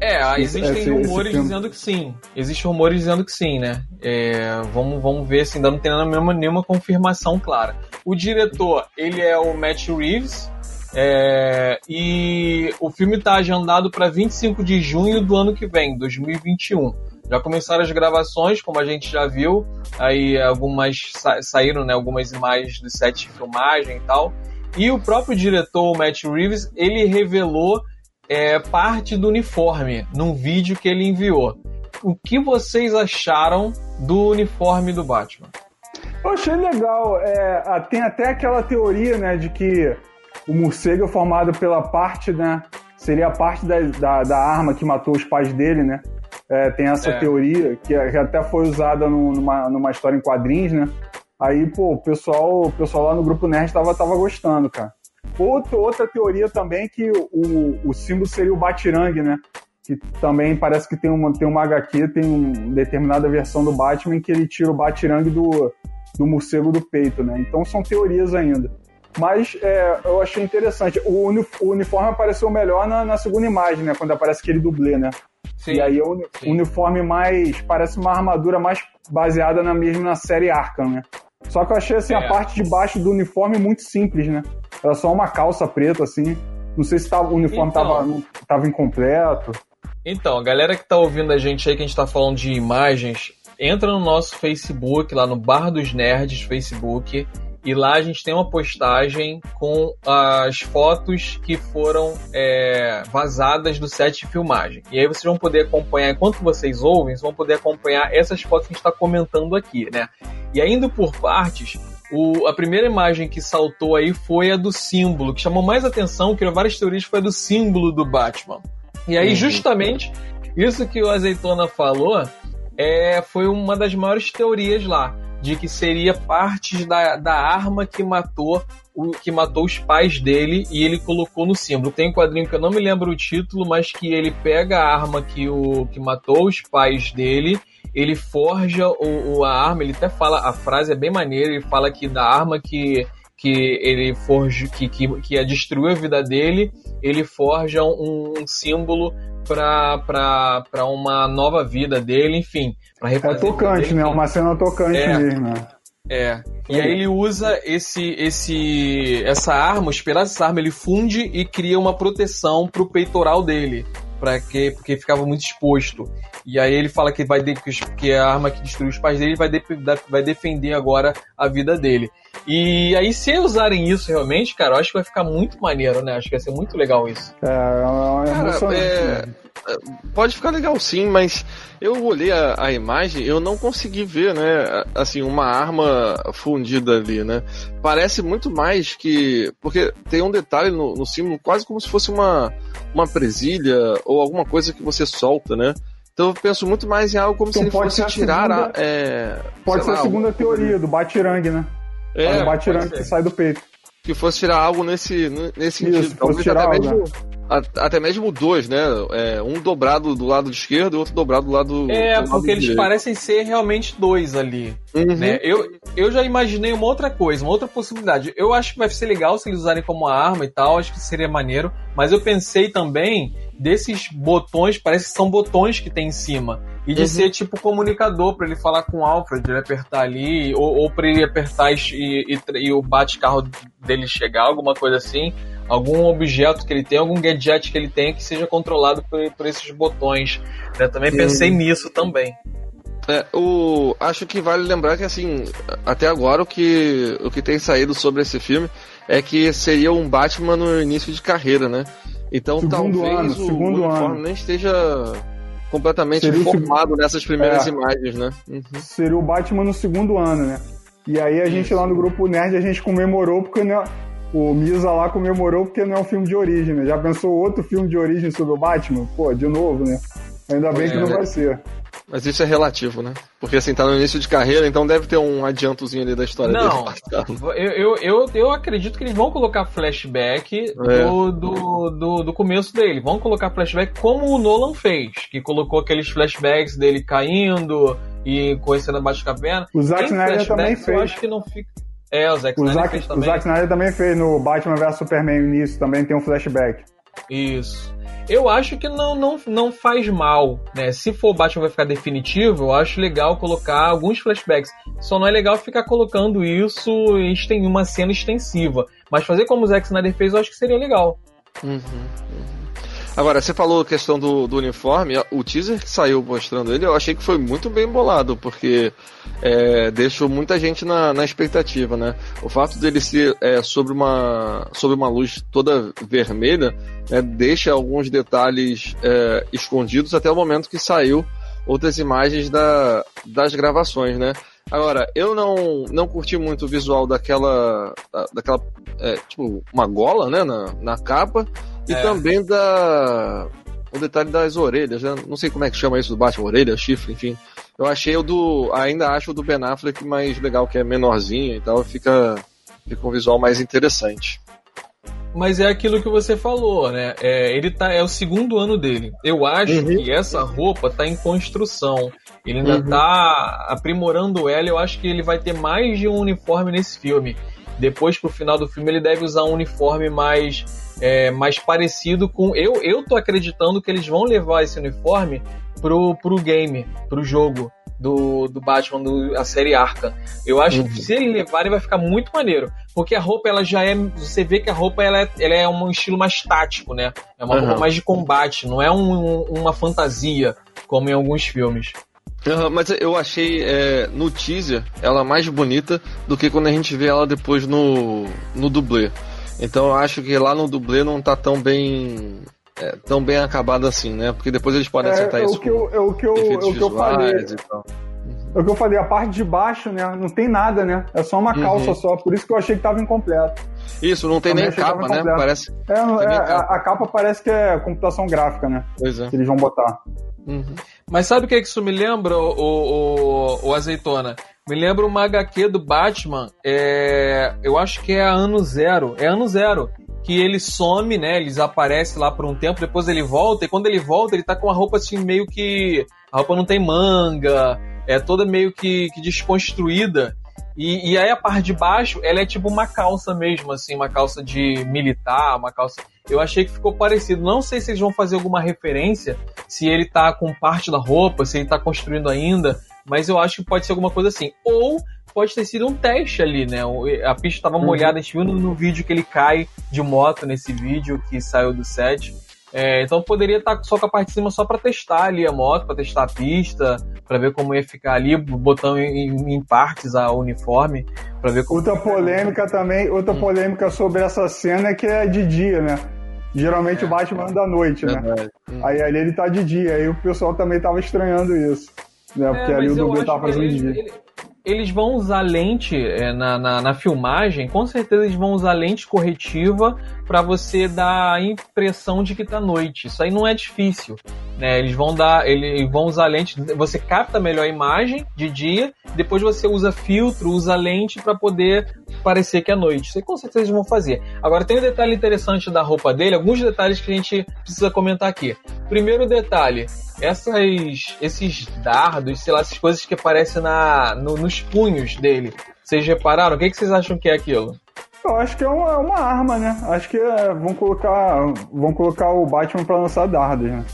É, existem esse, rumores esse dizendo que sim. Existem rumores dizendo que sim, né? É, vamos, vamos ver se ainda não tem nenhuma, nenhuma confirmação clara. O diretor, ele é o Matt Reeves, é, e o filme está agendado para 25 de junho do ano que vem, 2021. Já começaram as gravações, como a gente já viu. Aí algumas sa saíram, né, algumas imagens do set de filmagem e tal. E o próprio diretor, Matt Reeves, ele revelou é, parte do uniforme num vídeo que ele enviou. O que vocês acharam do uniforme do Batman? Eu achei legal. É, tem até aquela teoria, né, de que o morcego é formado pela parte, né, seria a parte da, da, da arma que matou os pais dele, né? É, tem essa é. teoria que, que, até foi usada numa, numa história em quadrinhos, né? Aí, pô, o pessoal, o pessoal lá no grupo Nerd tava, tava gostando, cara. Outra, outra teoria também que o, o símbolo seria o Batirangue, né? Que também parece que tem uma, tem uma HQ, tem uma determinada versão do Batman que ele tira o Batirangue do, do morcego do peito, né? Então são teorias ainda. Mas é, eu achei interessante. O, uniforme apareceu melhor na, na, segunda imagem, né? Quando aparece aquele dublê, né? Sim, e aí é o uniforme mais. Parece uma armadura mais baseada na mesma na série Arkham, né? Só que eu achei assim, é. a parte de baixo do uniforme muito simples, né? Era só uma calça preta, assim. Não sei se tava, o uniforme então, tava, tava incompleto. Então, a galera que tá ouvindo a gente aí, que a gente tá falando de imagens, entra no nosso Facebook, lá no Bar dos Nerds Facebook, E lá a gente tem uma postagem com as fotos que foram é, vazadas do set de filmagem. E aí vocês vão poder acompanhar, enquanto vocês ouvem, vocês vão poder acompanhar essas fotos que a gente está comentando aqui, né? E indo por partes, o, a primeira imagem que saltou aí foi a do símbolo, que chamou mais atenção, criou várias teorias, foi a do símbolo do Batman. E aí, uhum. justamente, isso que o Azeitona falou é, foi uma das maiores teorias lá de que seria partes da, da arma que matou o que matou os pais dele e ele colocou no símbolo. Tem um quadrinho que eu não me lembro o título, mas que ele pega a arma que o que matou os pais dele, ele forja o, o a arma, ele até fala, a frase é bem maneira, ele fala que da arma que que ele forja que, que, que destruiu a vida dele, ele forja um, um símbolo para uma nova vida dele, enfim. Pra é tocante, dele, né? Uma cena tocante é, mesmo. Né? É. E aí ele usa esse, esse, essa arma, os pedaços dessa arma, ele funde e cria uma proteção pro peitoral dele. Pra que, porque ficava muito exposto. E aí ele fala que vai de, que a arma que destruiu os pais dele vai, de, vai defender agora a vida dele. E aí, se usarem isso realmente, cara, eu acho que vai ficar muito maneiro, né? Acho que vai ser muito legal isso. É, é, é cara, é, é, pode ficar legal sim, mas eu olhei a, a, imagem, eu não consegui ver, né? Assim, uma arma fundida ali, né? Parece muito mais que. Porque tem um detalhe no, no símbolo, quase como se fosse uma, uma presilha ou alguma coisa que você solta, né? Então eu penso muito mais em algo como então se ele fosse tirar segunda, a. É, pode ser lá, a segunda teoria do Batirangue, né? É, o batirangue que sai do peito. Que fosse tirar algo nesse, nesse Isso, sentido. Talvez até mesmo, né? até mesmo dois, né? É, um dobrado do lado esquerdo e outro dobrado do lado É, do porque eles direito. parecem ser realmente dois ali. Uhum. Né? Eu, eu já imaginei uma outra coisa, uma outra possibilidade. Eu acho que vai ser legal se eles usarem como arma e tal, acho que seria maneiro. Mas eu pensei também desses botões, parece que são botões que tem em cima. E de uhum. ser tipo comunicador para ele falar com o Alfred, ele apertar ali, ou, ou para ele apertar e, e, e o bate-carro dele chegar, alguma coisa assim. Algum objeto que ele tem, algum gadget que ele tem que seja controlado por, por esses botões. Eu também uhum. pensei nisso também. É, o, acho que vale lembrar que assim, até agora o que, o que tem saído sobre esse filme é que seria um Batman no início de carreira, né? Então segundo talvez ano, o segundo uniforme ano. nem esteja completamente seria formado nessas primeiras é, imagens, né? Uhum. Seria o Batman no segundo ano, né? E aí a gente Isso. lá no grupo Nerd a gente comemorou porque não, o Misa lá comemorou porque não é um filme de origem, né? Já pensou outro filme de origem sobre o Batman? Pô, de novo, né? Ainda bem é, que não vai ser. Mas isso é relativo, né? Porque assim, tá no início de carreira, então deve ter um adiantozinho ali da história Não, dele. Eu, eu, eu, eu acredito que eles vão colocar flashback é. do, do, do, do, começo dele. Vão colocar flashback como o Nolan fez, que colocou aqueles flashbacks dele caindo e conhecendo a Batcaverna. O Zack Snyder também fez. Eu acho que não fica. É, o Zack Snyder fez também. O Zack Snyder também fez no Batman vs Superman no início, também tem um flashback. Isso. Eu acho que não, não, não faz mal, né? Se for o Batman vai ficar definitivo, eu acho legal colocar alguns flashbacks. Só não é legal ficar colocando isso em uma cena extensiva. Mas fazer como o Zack Snyder fez, eu acho que seria legal. Uhum, uhum. Agora, você falou a questão do, do, uniforme, o teaser que saiu mostrando ele, eu achei que foi muito bem bolado, porque é, deixou muita gente na, na, expectativa, né? O fato dele ser é, sobre, uma, sobre uma luz toda vermelha, né, deixa alguns detalhes é, escondidos até o momento que saiu outras imagens da, das gravações, né? Agora, eu não, não curti muito o visual daquela, daquela é, tipo, uma gola, né, na, na capa, e é. também da. O detalhe das orelhas, né? Não sei como é que chama isso do Batman, orelha, chifre, enfim. Eu achei o do. Ainda acho o do Ben Affleck mais legal, que é menorzinho e tal, fica, fica um visual mais interessante. Mas é aquilo que você falou, né? É, ele tá, é o segundo ano dele. Eu acho uhum. que essa roupa tá em construção. Ele ainda uhum. tá aprimorando ela. Eu acho que ele vai ter mais de um uniforme nesse filme. Depois, pro final do filme, ele deve usar um uniforme mais é, mais parecido com. Eu, eu tô acreditando que eles vão levar esse uniforme pro, pro game, pro jogo do, do Batman, do, a série Arca. Eu acho uhum. que se eles levarem vai ficar muito maneiro. Porque a roupa, ela já é. Você vê que a roupa ela é, ela é um estilo mais tático, né? É uma uhum. roupa mais de combate, não é um, uma fantasia, como em alguns filmes. Uhum, mas eu achei é, no teaser ela mais bonita do que quando a gente vê ela depois no, no dublê. Então eu acho que lá no dublê não tá tão bem é, tão bem acabado assim, né? Porque depois eles podem É, acertar é o isso que eu- é o que eu- efeitos é o que eu falei. É o que eu falei, a parte de baixo, né? Não tem nada, né? É só uma Uhum. calça só. Por isso que eu achei que tava incompleto. Isso, não tem Também nem capa, né? Parece. É, é, nem a, capa. a capa parece que é computação gráfica, né? Pois é. Que eles vão botar. Uhum. Mas sabe o que, que isso me lembra, o, o, o Azeitona? Me lembra uma HQ do Batman, é, eu acho que é ano zero. É ano zero. Que ele some, né? Ele desaparece lá por um tempo, depois ele volta, e quando ele volta, ele tá com a roupa assim, meio que. A roupa não tem manga, é toda meio que, que desconstruída. E, e aí a parte de baixo, ela é tipo uma calça mesmo, assim, uma calça de militar, uma calça. Eu achei que ficou parecido. Não sei se eles vão fazer alguma referência, se ele tá com parte da roupa, se ele tá construindo ainda, mas eu acho que pode ser alguma coisa assim. Ou pode ter sido um teste ali, né? A pista estava Uhum. molhada, a gente viu no, no vídeo que ele cai de moto nesse vídeo que saiu do set. É, então poderia estar só com a parte de cima só para testar ali a moto, para testar a pista, para ver como ia ficar ali, botando em, em- partes a uniforme, para ver como. Outra polêmica também, outra Hum. polêmica sobre essa cena é que é de dia, né? Geralmente É. o Batman anda à noite, né? Hum. Aí ali ele tá de dia, aí o pessoal também tava estranhando isso. Né? Porque É, ali o dublê tava fazendo ele- eles vão usar lente é, na, na, na filmagem, com certeza eles vão usar lente corretiva para você dar a impressão de que tá noite. Isso aí não é difícil. Né? Eles vão dar, eles vão usar lente, você capta melhor a imagem de dia, depois você usa filtro, usa lente para poder parecer que é noite. Isso aí com certeza eles vão fazer. Agora tem um detalhe interessante da roupa dele, alguns detalhes que a gente precisa comentar aqui. Primeiro detalhe, essas, esses dardos, sei lá, essas coisas que aparecem na, no- nos punhos dele. Vocês repararam? O que, que vocês acham que é aquilo? Eu acho que é uma, é uma arma, né? Acho que é, vão colocar vão colocar o Batman pra lançar dardos, né?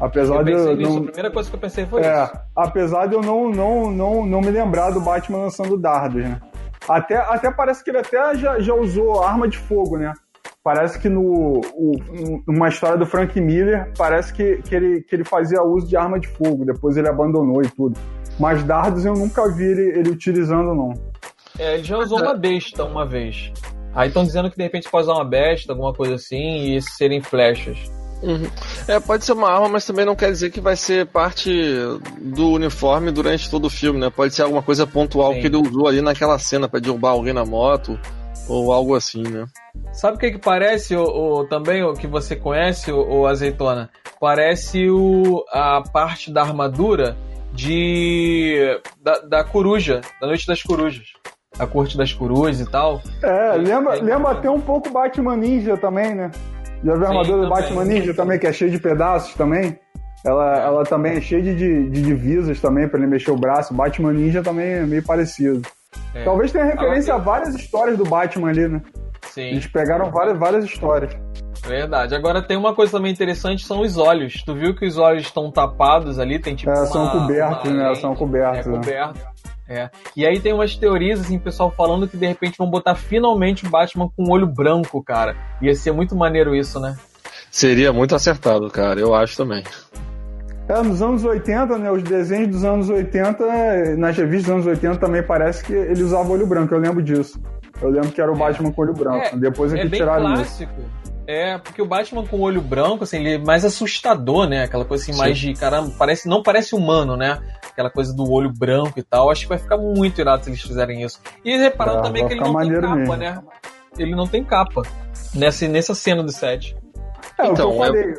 Apesar Eu de eu nisso, a não, primeira coisa que eu pensei foi é, isso. apesar de eu não, não, não, não me lembrar do Batman lançando dardos, né? Até, até parece que ele até já, já usou arma de fogo, né? Parece que no o- numa história do Frank Miller, parece que, que, ele, que ele fazia uso de arma de fogo, depois ele abandonou e tudo. Mas dardos eu nunca vi ele, ele utilizando, não. É, ele já usou uma besta uma vez. Aí estão dizendo que de repente pode usar uma besta, alguma coisa assim, e serem flechas. Uhum. É, pode ser uma arma, mas também não quer dizer que vai ser parte do uniforme durante todo o filme, né? Pode ser alguma coisa pontual Sim. que ele usou ali naquela cena pra derrubar alguém na moto ou algo assim, né? Sabe o que que parece o, o- também o que você conhece, o, o azeitona? Parece o, a parte da armadura de da, da coruja, da noite das corujas. A corte das corujas e tal. É, lembra, tem- lembra até um pouco Batman Ninja também, né? Já viu a armadura do também. Batman Ninja também, que é cheia de pedaços também? Ela, ela também é cheia de, de, divisas também, pra ele mexer o braço. Batman Ninja também é meio parecido. É. Talvez tenha referência a várias histórias do Batman ali, né? Sim. Eles pegaram várias, várias histórias. Verdade. Agora tem uma coisa também interessante, são os olhos. Tu viu que os olhos estão tapados ali, tem tipo É, uma, são cobertos, uma né? lente. São cobertos. É né? coberto. É. E aí tem umas teorias, assim, pessoal falando que de repente vão botar finalmente o Batman com o olho branco, cara. Ia ser muito maneiro isso, né? Seria muito acertado, cara, eu acho também. É, nos anos 80, né? Os desenhos dos anos 80, eh, nas revistas dos anos 80 também parece que ele usava olho branco, eu lembro disso. Eu lembro que era o Batman com olho branco. É, Depois é é que bem tiraram isso. É, porque o Batman com o olho branco, assim, ele é mais assustador, né? Aquela coisa assim, mais de caramba, parece, não parece humano, né? Aquela coisa do olho branco e tal. Acho que vai ficar muito irado se eles fizerem isso. E repararam É, também que ele não tem capa, mesmo. né? Ele não tem capa. Nessa, nessa cena do set. É, Então, o que eu falei.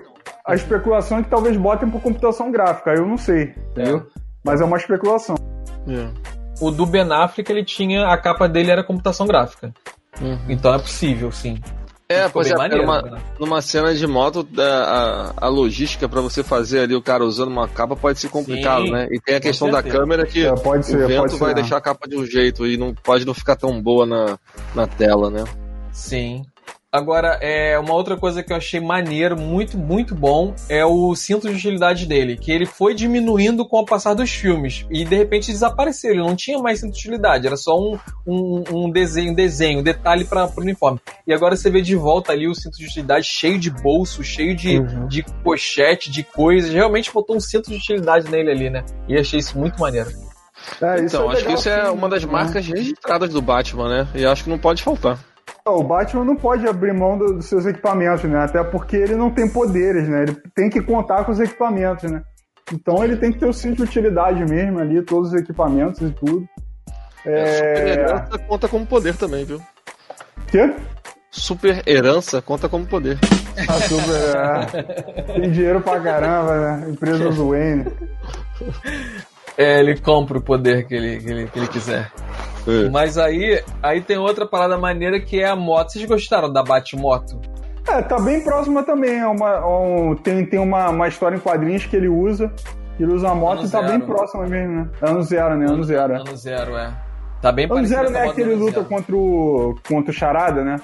A especulação é que talvez botem por computação gráfica, eu não sei, entendeu? Mas é uma especulação. É. O do Ben Affleck, ele tinha. A capa dele era computação gráfica. Uhum. Então é possível, sim. É, pois é, maneiro, numa, né? numa cena de moto, é, a, a logística pra você fazer ali o cara usando uma capa pode ser complicado, Sim, né? E tem a questão da certeza. câmera que É, pode ser, o vento pode vai ser. deixar a capa de um jeito e não pode não ficar tão boa na, na tela, né? Sim. Agora, é uma outra coisa que eu achei maneiro, muito, muito bom, é o cinto de utilidade dele, que ele foi diminuindo com o passar dos filmes e de repente desapareceu. Ele não tinha mais cinto de utilidade, era só um, um, um desenho, um desenho, um detalhe para o uniforme. E agora você vê de volta ali o cinto de utilidade cheio de bolso, cheio de, uhum. de pochete, de coisas. Realmente botou um cinto de utilidade nele ali, né? E achei isso muito maneiro. É, então, é acho que isso é uma das marcas registradas do Batman, né? E acho que não pode faltar. O Batman não pode abrir mão dos seus equipamentos, né? Até porque ele não tem poderes, né? Ele tem que contar com os equipamentos, né? Então ele tem que ter o cinto de utilidade mesmo ali, todos os equipamentos e tudo. É... Super herança conta como poder também, viu? Quê? Super herança conta como poder. Ah, super, é. Tem dinheiro pra caramba, né? Empresa do Wayne. É, ele compra o poder que ele, que ele, que ele quiser. É. Mas aí, aí tem outra parada maneira que é a moto. Vocês gostaram da Batmoto? É, tá bem próxima também. É uma, um, tem tem uma, uma história em quadrinhos que ele usa. Ele usa a moto ano e tá zero. bem próxima mesmo, né? Ano zero, né? Ano zero. É. Ano zero, é. Tá bem Ano zero né, que ele luta contra o, contra o Charada, né?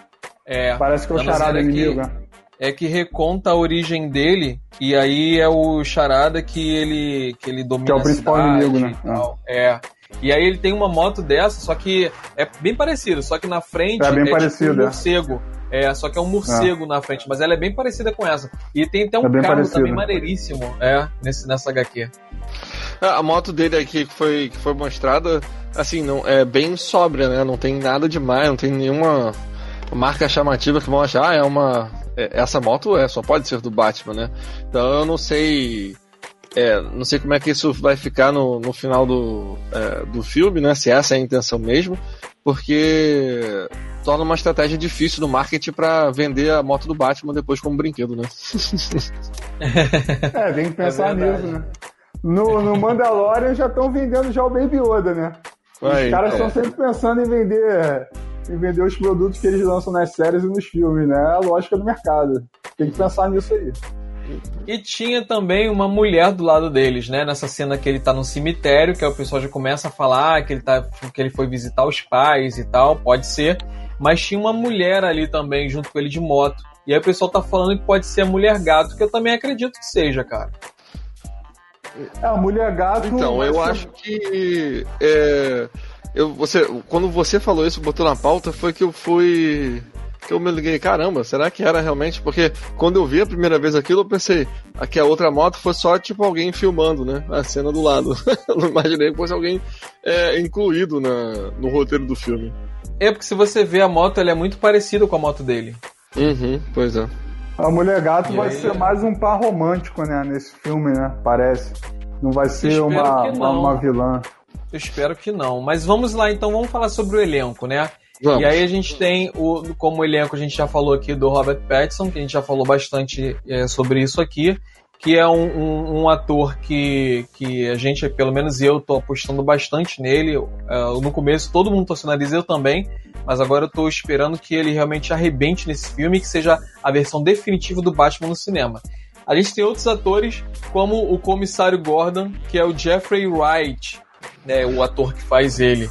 É. Parece que é o Charada inimigo, né? é que reconta a origem dele e aí é o Charada que ele que ele domina que é o principal inimigo, né? É. E aí ele tem uma moto dessa, só que é bem parecido, só que na frente é, bem é tipo parecido, um morcego. É, só que é um morcego é. na frente, mas ela é bem parecida com essa. E tem até um é carro parecido. também maneiríssimo, é, nesse, nessa HQ. É, a moto dele aqui que foi, que foi mostrada, assim, não é bem sóbria, né? Não tem nada demais, não tem nenhuma marca chamativa que vão achar, ah, é uma. É, essa moto é, só pode ser do Batman, né? Então eu não sei é, não sei como é que isso vai ficar no, no final do, é, do filme, né? Se essa é a intenção mesmo, porque torna uma estratégia difícil no marketing para vender a moto do Batman depois como brinquedo, né? é, tem que pensar é nisso, né? No, no Mandalorian já estão vendendo já o Baby Yoda, né? Os caras estão é. sempre pensando em vender em vender os produtos que eles lançam nas séries e nos filmes, né? É a lógica do mercado. Tem que pensar nisso aí. E tinha também uma mulher do lado deles, né? Nessa cena que ele tá no cemitério, que o pessoal já começa a falar que ele, tá, que ele foi visitar os pais e tal, pode ser. Mas tinha uma mulher ali também, junto com ele de moto. E aí o pessoal tá falando que pode ser a mulher gato, que eu também acredito que seja, cara. É, a mulher gato. Então, eu ser... acho que. É, eu, você, quando você falou isso, botou na pauta, foi que eu fui que eu me liguei, caramba, será que era realmente? Porque quando eu vi a primeira vez aquilo, eu pensei que a outra moto fosse só tipo alguém filmando, né? A cena do lado. eu não imaginei que fosse alguém é, incluído na, no roteiro do filme. É porque se você vê a moto, ela é muito parecida com a moto dele. Uhum, pois é. A Mulher Gato e vai aí... ser mais um par romântico, né? Nesse filme, né? Parece. Não vai ser uma, uma, uma vilã. Eu espero que não. Mas vamos lá, então, vamos falar sobre o elenco, né? Vamos. E aí a gente tem o como elenco, a gente já falou aqui do Robert Pattinson, que a gente já falou bastante é, sobre isso aqui, que é um, um, um, ator que, que a gente, pelo menos eu, tô apostando bastante nele. Uh, no começo todo mundo torceu nariz, eu também, mas agora eu tô esperando que ele realmente arrebente nesse filme, que seja a versão definitiva do Batman no cinema. A gente tem outros atores, como o comissário Gordon, que é o Jeffrey Wright, né, o ator que faz ele.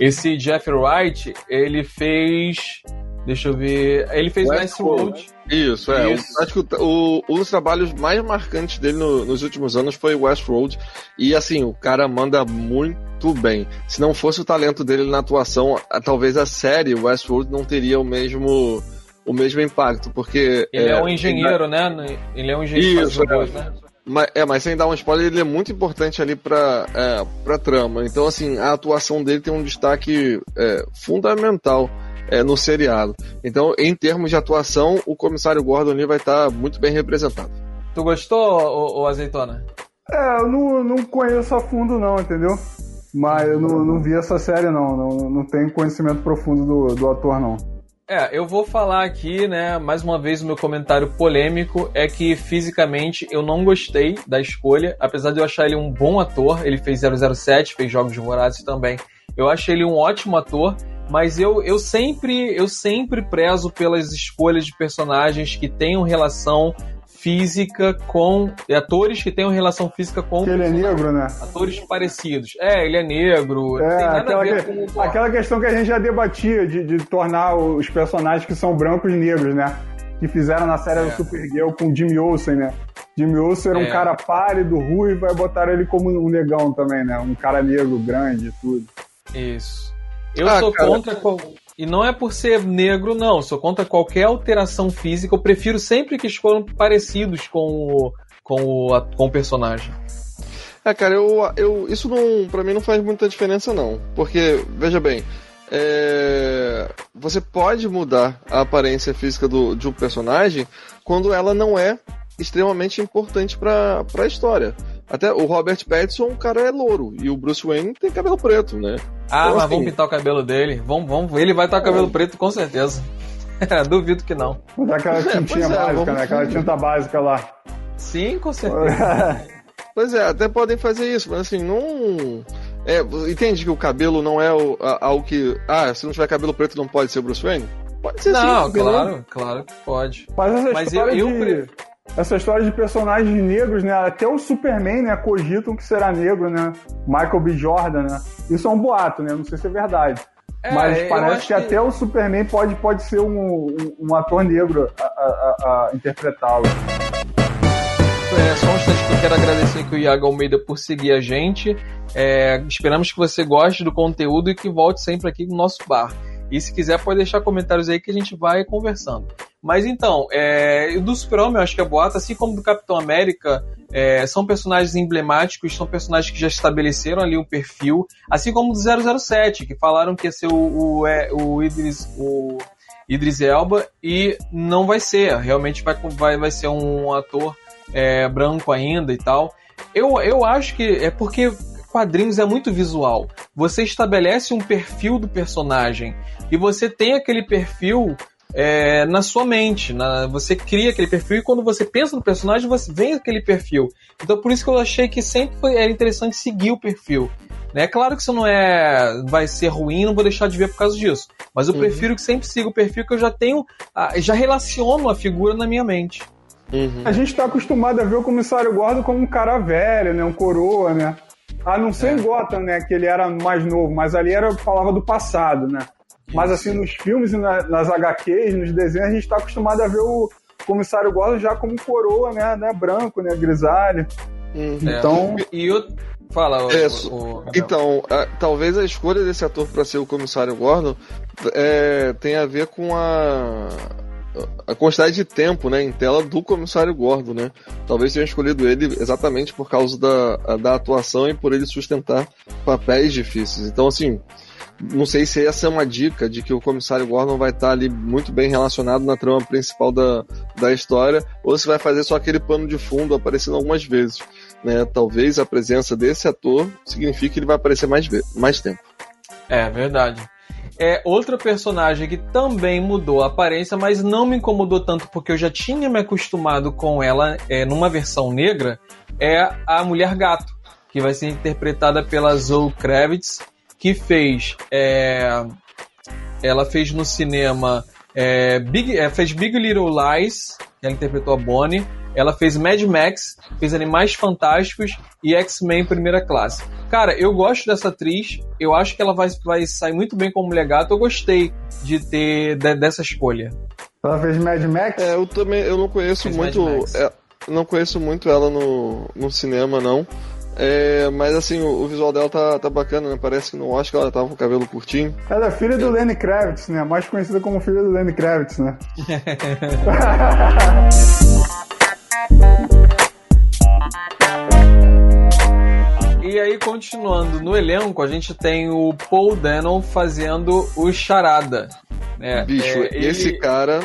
Esse Jeff Wright, ele fez. Deixa eu ver. Ele fez Westworld. Isso, é. Isso. acho que o, o, um dos trabalhos mais marcantes dele no, nos últimos anos foi Westworld. E assim, o cara manda muito bem. Se não fosse o talento dele na atuação, talvez a série Westworld não teria o mesmo o mesmo impacto, porque ele é, é um engenheiro, né? Ele é um engenheiro. Isso, é. né? Mas, é, mas sem dar um spoiler, ele é muito importante ali pra, é, pra trama. Então, assim, a atuação dele tem um destaque é, fundamental é, no seriado. Então, em termos de atuação, o comissário Gordon ali vai estar tá muito bem representado. Tu gostou, o, Azeitona? É, eu não, não conheço a fundo, não, entendeu? Mas eu não, não vi essa série, não. Não, não tenho conhecimento profundo do, do ator, não. É, eu vou falar aqui, né, mais uma vez o meu comentário polêmico é que fisicamente eu não gostei da escolha, apesar de eu achar ele um bom ator, ele fez 007, fez Jogos Vorazes também. Eu achei ele um ótimo ator, mas eu, eu sempre eu sempre prezo pelas escolhas de personagens que tenham relação física com. Atores que tenham relação física com. Que ele é negro, né? Atores parecidos. É, ele é negro. É, aquela, que, com... aquela questão que a gente já debatia de, de tornar os personagens que são brancos negros, né? Que fizeram na série é. do Supergirl com Jimmy Olsen, né? Jimmy Olsen era é. um cara pálido, ruivo, e botaram ele como um negão também, né? Um cara negro, grande e tudo. Isso. Eu ah, sou cara... contra. E não é por ser negro, não. Sou contra qualquer alteração física. Eu prefiro sempre que escolham parecidos com o, com o, com o personagem. É, cara, eu, eu, isso não, pra mim não faz muita diferença, não. Porque, veja bem, é, você pode mudar a aparência física do, de um personagem quando ela não é extremamente importante para a história. Até o Robert Pattinson, o cara é louro. E o Bruce Wayne tem cabelo preto, né? Ah, então, mas assim... vamos pintar o cabelo dele. Vamos, vamos, ele vai estar com cabelo é. preto com certeza. Duvido que não. Vou aquela é, tintinha é, básica, vamos... né? Aquela tinta básica lá. Sim, com certeza. pois é, até podem fazer isso, mas assim, não. É, entende que o cabelo não é o, algo que. Ah, se não tiver cabelo preto não pode ser o Bruce Wayne? Pode ser não, sim. Não, claro, claro que pode. Mas, mas eu, eu, essa história de personagens negros, né? Até o Superman, né? Cogitam que será negro, né? Michael B. Jordan, né? Isso é um boato, né? Não sei se é verdade. É, Mas parece que, que, até o Superman pode, pode ser um, um, um ator negro a, a, a interpretá-lo. É, só um instante que eu quero agradecer aqui o Iago Almeida por seguir a gente. É, esperamos que você goste do conteúdo e que volte sempre aqui no nosso bar. E se quiser, pode deixar comentários aí que a gente vai conversando. Mas então, é, do Super-Homem, eu acho que é boato, assim como do Capitão América, é, são personagens emblemáticos, são personagens que já estabeleceram ali um perfil, assim como do 007, que falaram que ia ser o, o, é, o Idris, o Idris Elba, e não vai ser, realmente vai, vai, vai ser um ator é, branco ainda e tal. Eu, eu acho que é porque quadrinhos é muito visual. Você estabelece um perfil do personagem e você tem aquele perfil é, na sua mente. Na, você cria aquele perfil e quando você pensa no personagem, você vem aquele perfil. Então por isso que eu achei que sempre foi, era interessante seguir o perfil. É claro que isso não é vai ser ruim, não vou deixar de ver por causa disso. Mas eu uhum. prefiro que sempre siga o perfil que eu já tenho, já relaciono a figura na minha mente. Uhum. A gente está acostumado a ver o comissário Gordon como um cara velho, né? Um coroa, né? A não ser é. em Gotham, né? Que ele era mais novo, mas ali era falava do passado, né? Mas assim, nos filmes e nas HQs, nos desenhos, a gente está acostumado a ver o comissário Gordon já como coroa, né? né branco, né? Grisalho. Uhum. Então. É. E o. Fala, é, o, o, Então, a, talvez a escolha desse ator para ser o comissário Gordon é, tenha a ver com a a quantidade de tempo né, em tela do comissário Gordon, né? Talvez tenha escolhido ele exatamente por causa da, da atuação e por ele sustentar papéis difíceis. Então, assim, não sei se essa é uma dica de que o comissário Gordon vai estar ali muito bem relacionado na trama principal da, da história, ou se vai fazer só aquele pano de fundo aparecendo algumas vezes. Né? Talvez a presença desse ator signifique que ele vai aparecer mais, mais tempo. É verdade. É outra personagem que também mudou a aparência, mas não me incomodou tanto porque eu já tinha me acostumado com ela é, numa versão negra, é a Mulher Gato, que vai ser interpretada pela Zoe Kravitz, que fez. É, ela fez no cinema. É, Big, é, fez Big Little Lies, ela interpretou a Bonnie. Ela fez Mad Max, fez Animais Fantásticos e X-Men Primeira Classe. Cara, eu gosto dessa atriz, eu acho que ela vai, vai sair muito bem como mulher gato. Eu gostei de ter de, dessa escolha. Ela fez Mad Max? É, eu também eu não conheço fez muito. É, não conheço muito ela no, no cinema, não. É, mas assim, o, o, visual dela tá, tá bacana, né? Parece que no Oscar ela tava com o cabelo curtinho. Ela é filha do é. Lenny Kravitz, né? Mais conhecida como filha do Lenny Kravitz, né? E aí, continuando no elenco, a gente tem o Paul Dano fazendo o Charada. Né? Bicho, é, ele... esse cara,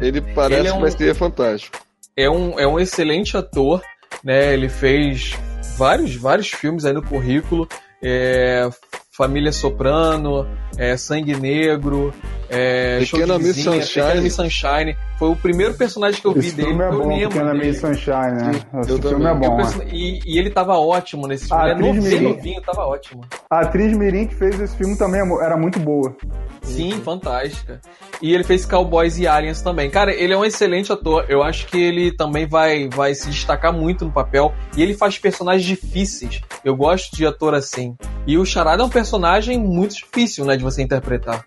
ele parece ele é um, que vai ser fantástico. É um, é um excelente ator, né? Ele fez vários, vários filmes aí no currículo. É, Família Soprano, é, Sangue Negro, é, Pequena Miss Sunshine. Pequena Miss Sunshine. Foi o primeiro personagem que eu vi Esse dele. filme é eu bom, lembro Pequena dele. Miss Sunshine, né? Esse eu filme é bom. Eu penso- e, e ele tava ótimo nesse filme. A Ele é atriz novinho, Mirim. novinho, tava ótimo. A atriz Mirim que fez esse filme também é era muito boa. Sim, fantástica. E ele fez Cowboys e Aliens também. Cara, ele é um excelente ator. Eu acho que ele também vai, vai se destacar muito no papel. E ele faz personagens difíceis. Eu gosto de ator assim. E o Charada é um personagem muito difícil, né, de você interpretar.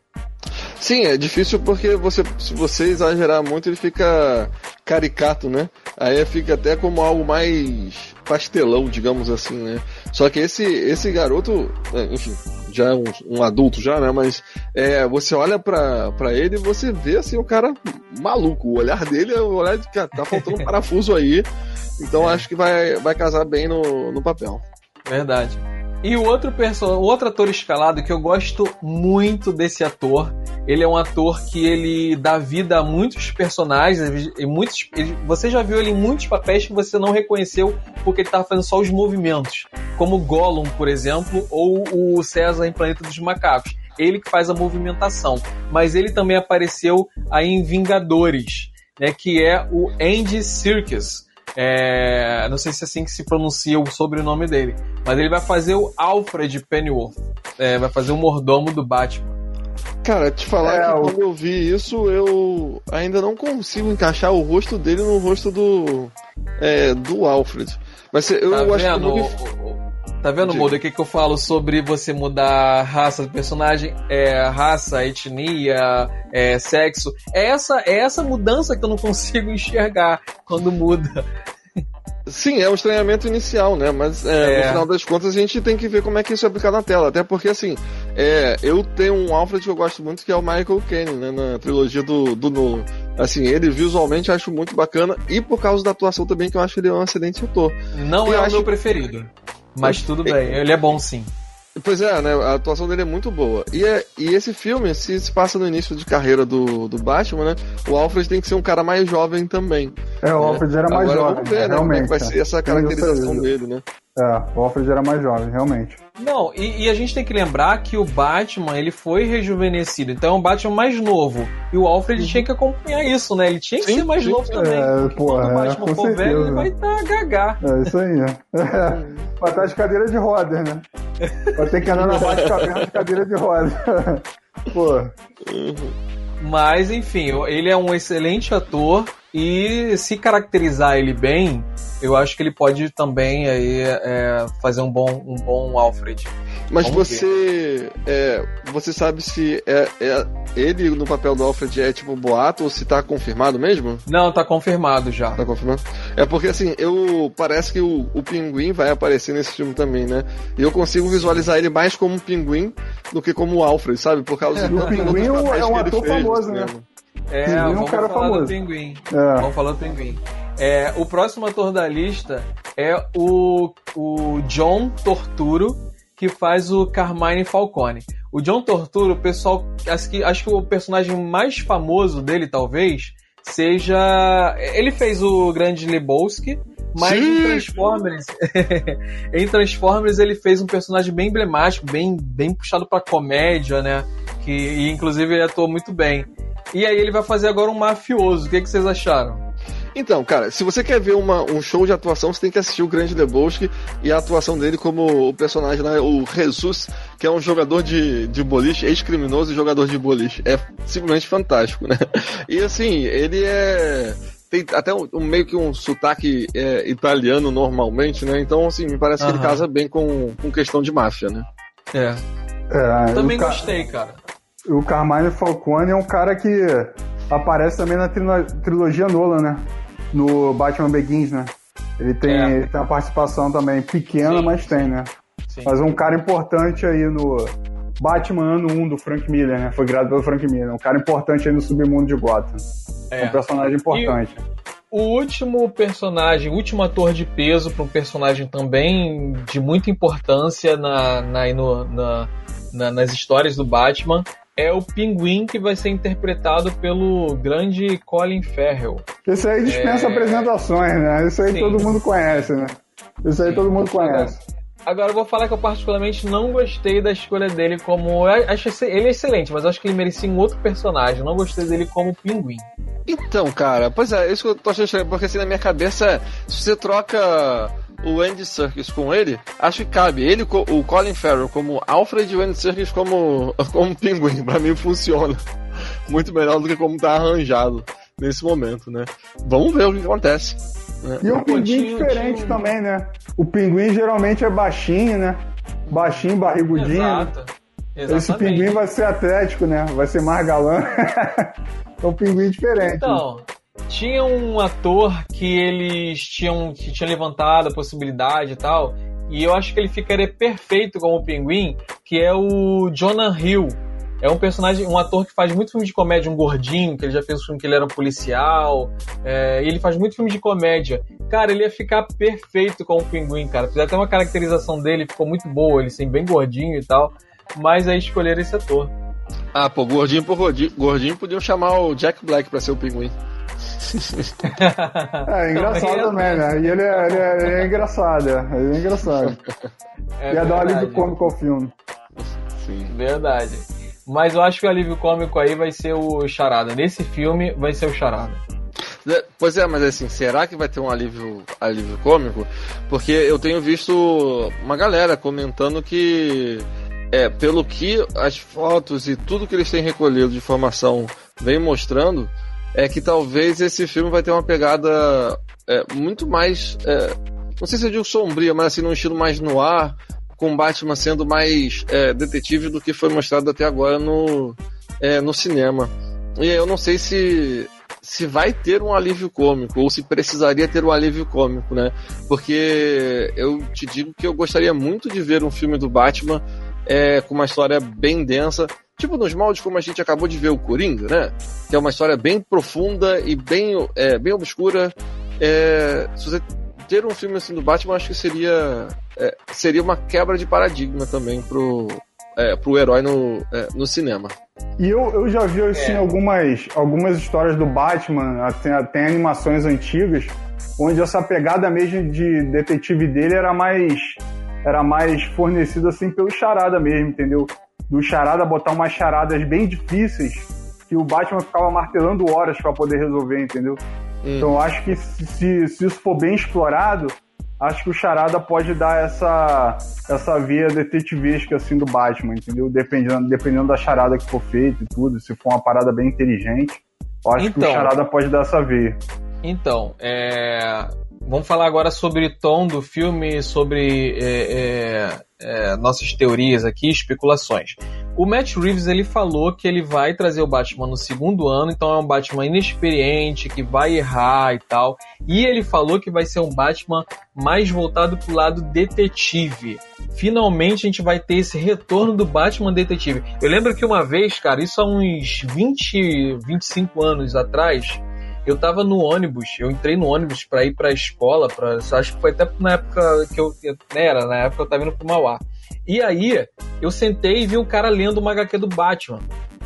Sim, é difícil porque você, se você exagerar muito, ele fica caricato, né? Aí fica até como algo mais pastelão, digamos assim, né? Só que esse, esse garoto, é, enfim, já é um, um adulto já, né? Mas é, você olha pra, pra ele e você vê assim o cara maluco. O olhar dele é o olhar de que tá faltando um parafuso aí. Então acho que vai, vai casar bem no, no papel. Verdade. E o outro, perso o outro ator escalado que eu gosto muito desse ator, ele é um ator que ele dá vida a muitos personagens, e muitos, ele- você já viu ele em muitos papéis que você não reconheceu porque ele estava fazendo só os movimentos, como Gollum, por exemplo, ou o César em Planeta dos Macacos. Ele que faz a movimentação, mas ele também apareceu aí em Vingadores, né, que é o Andy Serkis. É, não sei se é assim que se pronuncia o sobrenome dele, mas ele vai fazer o Alfred Pennyworth, É, vai fazer o mordomo do Batman. Cara, te falar É, que quando eu vi isso, eu ainda não consigo encaixar o rosto dele no rosto do. É, do Alfred. Mas eu Tá acho que vendo? eu não o- o- Tá vendo, Diga. O que, que eu falo sobre você mudar a raça do personagem? É, raça, etnia, é, sexo. É essa, é essa mudança que eu não consigo enxergar quando muda. Sim, é o estranhamento inicial, né? Mas é, É. no final das contas a gente tem que ver como é que isso é aplicado na tela. Até porque, assim, é, eu tenho um Alfred que eu gosto muito, que é o Michael Caine, né? Na trilogia do, do Nolan. Assim, ele visualmente acho muito bacana e por causa da atuação também, que eu acho que ele é um excelente ator. Não Eu é o acho- meu preferido. Mas tudo bem, ele é bom sim. Pois é, né? A atuação dele é muito boa. E, é- e esse filme se, se passa no início de carreira do, do Batman, né? O Alfred tem que ser um cara mais jovem também. É, o Alfred era mais Agora jovem. vamos ver, né? Como é que vai ser essa isso caracterização dele, né? É, o Alfred era mais jovem, realmente. Não, e, e a gente tem que lembrar que o Batman ele foi rejuvenescido, então é um Batman mais novo. E o Alfred tinha que acompanhar isso, né? Ele tinha que Sim, ser mais sim. novo também. É, porra, quando o é, Batman com for velho, certeza. ele vai estar gagá. É isso aí. É. Vai estar de cadeira de rodas, né? Vai ter que andar na bate-caverna de cadeira de rodas. Pô, Mas, enfim, ele é um excelente ator e se caracterizar ele bem, eu acho que ele pode também aí, é, fazer um bom, um bom Alfred. Mas Vamos você. É, você sabe se é, é- ele no papel do Alfred é tipo boato ou se tá confirmado mesmo? Não, tá confirmado já. Tá confirmado? É porque assim, eu. Parece que o, o pinguim vai aparecer nesse filme também, né? E eu consigo visualizar ele mais como um pinguim do que como o Alfred, sabe? Por causa É, do o Pinguim é um ator famoso, né? É, Pinguim é um vamos cara falar famoso. do Pinguim. É. Vamos falar do Pinguim. É, o próximo ator da lista é o, o John Torturo, que faz o Carmine Falcone. O John Torturo, o pessoal. Acho que, acho que o personagem mais famoso dele, talvez, seja. Ele fez o Grande Lebowski. Mas Sim. em Transformers, em Transformers ele fez um personagem bem emblemático, bem, bem puxado pra comédia, né? Que e, inclusive ele atuou muito bem. E aí ele vai fazer agora um mafioso. O que, que vocês acharam? Então, cara, se você quer ver uma- um show de atuação, você tem que assistir o Grande Lebowski e a atuação dele como o personagem lá, o Jesus, que é um jogador de, de boliche, ex-criminoso e jogador de boliche. É simplesmente fantástico, né? E assim, ele é. Tem até um, um- meio que um sotaque é, italiano normalmente, né? Então, assim, me parece que ele casa bem com, com questão de máfia, né? É. é, Também gostei, cara. o Carmine Falcone é um cara que aparece também na trilo- trilogia Nolan, né? No Batman Begins, né? Ele tem, É. ele tem uma participação também pequena, Sim, mas tem, né? Sim. Mas um cara importante aí no Batman Ano 1 do Frank Miller, né? Foi criado pelo Frank Miller. Um cara importante aí no submundo de Gotham. É. Um personagem importante. O último personagem, o último ator de peso para um personagem também de muita importância na, na, no- na- nas histórias do Batman é o Pinguim que vai ser interpretado pelo grande Colin Farrell. Esse aí dispensa É. apresentações, né? Isso aí Sim. todo mundo conhece, né? Isso aí Sim. todo mundo conhece. Agora eu vou falar que eu particularmente não gostei da escolha dele como. eu Acho ele é excelente, mas eu acho que ele merecia um outro personagem. Eu não gostei dele como pinguim. Então, cara, pois é, isso que eu tô achando estranho, porque assim na minha cabeça, se você troca o Andy Serkis com ele, acho que cabe. Ele, o Colin Farrell como Alfred e o Andy Serkis como, como pinguim. Pra mim funciona muito melhor do que como tá arranjado nesse momento, né? Vamos ver o que acontece. né? E o Pô, pinguim diferente tinha um- também, né? O pinguim geralmente é baixinho, né? Baixinho, barrigudinho. né? Exato. Esse Exatamente. pinguim vai ser atlético, né? Vai ser mais galã. é um pinguim diferente. Então, tinha um ator que eles tinham que tinha levantado a possibilidade e tal, e eu acho que ele ficaria perfeito como pinguim, que é o Jonah Hill. É um personagem, um ator que faz muito filme de comédia, um gordinho, que ele já fez um filme que ele era um policial, é, e ele faz muito filme de comédia. Cara, ele ia ficar perfeito como pinguim, cara. Fizeram até uma caracterização dele, ficou muito boa, ele assim, bem gordinho e tal. Mas aí escolheram esse ator. Ah, pô, gordinho por gordinho, gordinho podiam chamar o Jack Black pra ser o pinguim. É, engraçado também, né? E ele é, ele é- ele é engraçado, é. Ele é engraçado. É Ia dar um alívio cômico ao filme. Sim. Verdade. Mas eu acho que o alívio cômico aí vai ser o Charada. Nesse filme vai ser o Charada. É, Pois é, mas assim, será que vai ter um alívio, alívio cômico? Porque eu tenho visto uma galera comentando que, é, pelo que as fotos e tudo que eles têm recolhido de informação vem mostrando, é que talvez esse filme vai ter uma pegada é, muito mais, é, não sei se eu digo sombria, mas assim, num estilo mais no ar, com Batman sendo mais é, detetive do que foi mostrado até agora no, é, no cinema. E eu não sei se se vai ter um alívio cômico ou se precisaria ter um alívio cômico, né? Porque eu te digo que eu gostaria muito de ver um filme do Batman é, com uma história bem densa, tipo nos moldes como a gente acabou de ver o Coringa, né? Que é uma história bem profunda e bem, é, bem obscura. É, se você ter um filme assim do Batman, acho que seria é, seria uma quebra de paradigma também pro é, pro herói no, é, no cinema. E eu, eu já vi assim, É. algumas, algumas histórias do Batman, até, tem animações antigas, onde essa pegada mesmo de detetive dele era mais era mais fornecida assim pelo charada mesmo, entendeu? Do charada botar umas charadas bem difíceis que o Batman ficava martelando horas pra poder resolver, entendeu? Hum. Então eu acho que se, se, isso for bem explorado, acho que o Charada pode dar essa, essa via detetivesca assim do Batman, entendeu? Dependendo, dependendo da charada que for feita e tudo, se for uma parada bem inteligente, eu acho que Então. o Charada pode dar essa via. Então, é, vamos falar agora sobre o tom do filme, sobre é, é, é, nossas teorias aqui, especulações. O Matt Reeves ele falou que ele vai trazer o Batman no segundo ano, então é um Batman inexperiente, que vai errar e tal. E ele falou que vai ser um Batman mais voltado pro lado detetive. Finalmente a gente vai ter esse retorno do Batman detetive. Eu lembro que uma vez, cara, isso há uns 20, 25 anos atrás, eu tava no ônibus, eu entrei no ônibus pra ir pra escola, pra, acho que foi até na época que eu, né, era, na época eu tava indo pro Mauá. E aí, eu sentei e vi um cara lendo uma HQ do Batman.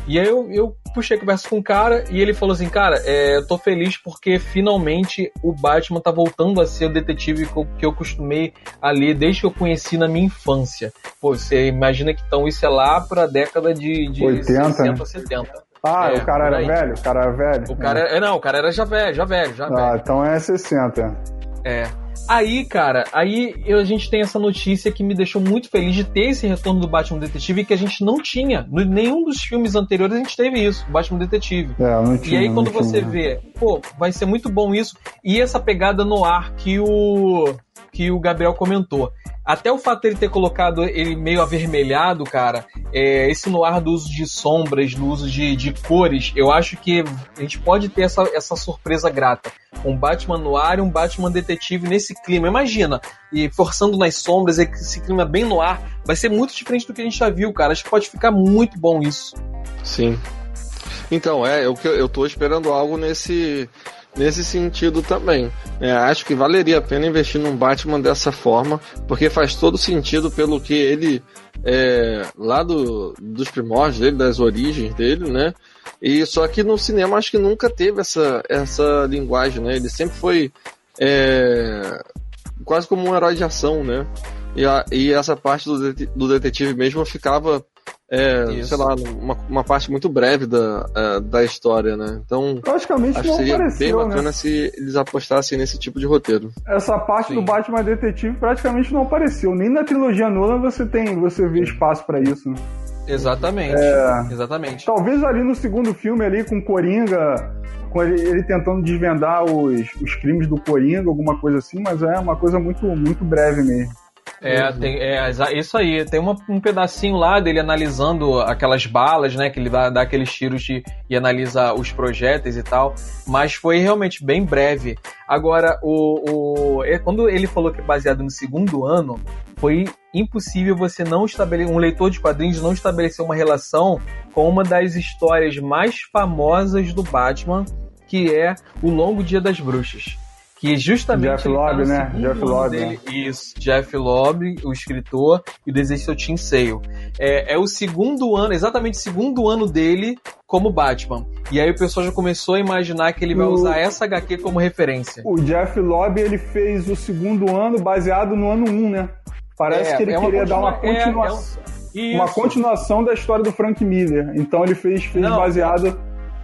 E aí eu, eu puxei a conversa com o cara e ele falou assim, cara, é, eu tô feliz porque finalmente o Batman tá voltando a ser o detetive que eu, que eu costumei a ler desde que eu conheci na minha infância. Pô, você imagina que então isso é lá pra década de, de 80, 60, né? 70. Ah, É, o cara era aí. velho? O cara era velho? O cara é, não, o cara era já velho, já velho, já velho. Ah, então é 60. É. Aí, cara, aí eu- a gente tem essa notícia que me deixou muito feliz de ter esse retorno do Batman Detetive que a gente não tinha. No, nenhum dos filmes anteriores a gente teve isso, Batman Detetive. É, não E tinha. aí, não quando tinha. você vê, pô, vai ser muito bom isso. E essa pegada no ar que o que o Gabriel comentou. Até o fato dele ter colocado ele meio avermelhado, cara, é, esse no ar do uso de sombras, do uso de, de cores, eu acho que a gente pode ter essa, essa surpresa grata. Um Batman no ar e um Batman detetive nesse clima. Imagina, e forçando nas sombras, esse clima bem no ar, vai ser muito diferente do que a gente já viu, cara. Acho que pode ficar muito bom isso. Sim. Então, é, eu, eu tô esperando algo nesse, nesse sentido também. É, acho que valeria a pena investir num Batman dessa forma, porque faz todo sentido pelo que ele, é, lá do, dos primórdios dele, das origens dele, né? E só que no cinema acho que nunca teve essa, essa linguagem, né? Ele sempre foi é, quase como um herói de ação, né? e, a, e essa parte do, do detetive mesmo ficava é, sei lá, uma, uma parte muito breve da, uh, da história, né? Então, praticamente acho que seria apareceu, bem né? bacana se eles apostassem nesse tipo de roteiro. Essa parte Sim. do Batman Detetive praticamente não apareceu. Nem na trilogia Nolan você tem, você vê espaço pra isso. Né? Exatamente. É. Exatamente. Talvez ali no segundo filme ali com o Coringa, com ele, ele tentando desvendar os, os crimes do Coringa, alguma coisa assim, mas é uma coisa muito, muito breve mesmo. É, tem, é isso aí. Tem uma- um pedacinho lá dele analisando aquelas balas, né? Que ele dá, dá aqueles tiros de, e analisa os projéteis e tal. Mas foi realmente bem breve. Agora, o, o- é, quando ele falou que é baseado no segundo ano, foi impossível você não estabelecer. Um leitor de quadrinhos não estabelecer uma relação com uma das histórias mais famosas do Batman, que é O Longo Dia das Bruxas. Que justamente Jeff tá Loeb, no né? Jeff Loeb, dele. Isso, Jeff Loeb, o escritor, e o desenho do Tim Sale. É, é o segundo ano, exatamente o segundo ano dele como Batman. E aí o pessoal já começou a imaginar que ele vai O- usar essa HQ como referência. O Jeff Loeb ele fez o segundo ano baseado no ano 1, né? Parece É, que ele é uma queria dar uma continua- é, continuação. é uma Isso. continuação da história do Frank Miller. Então ele fez, fez Não. baseado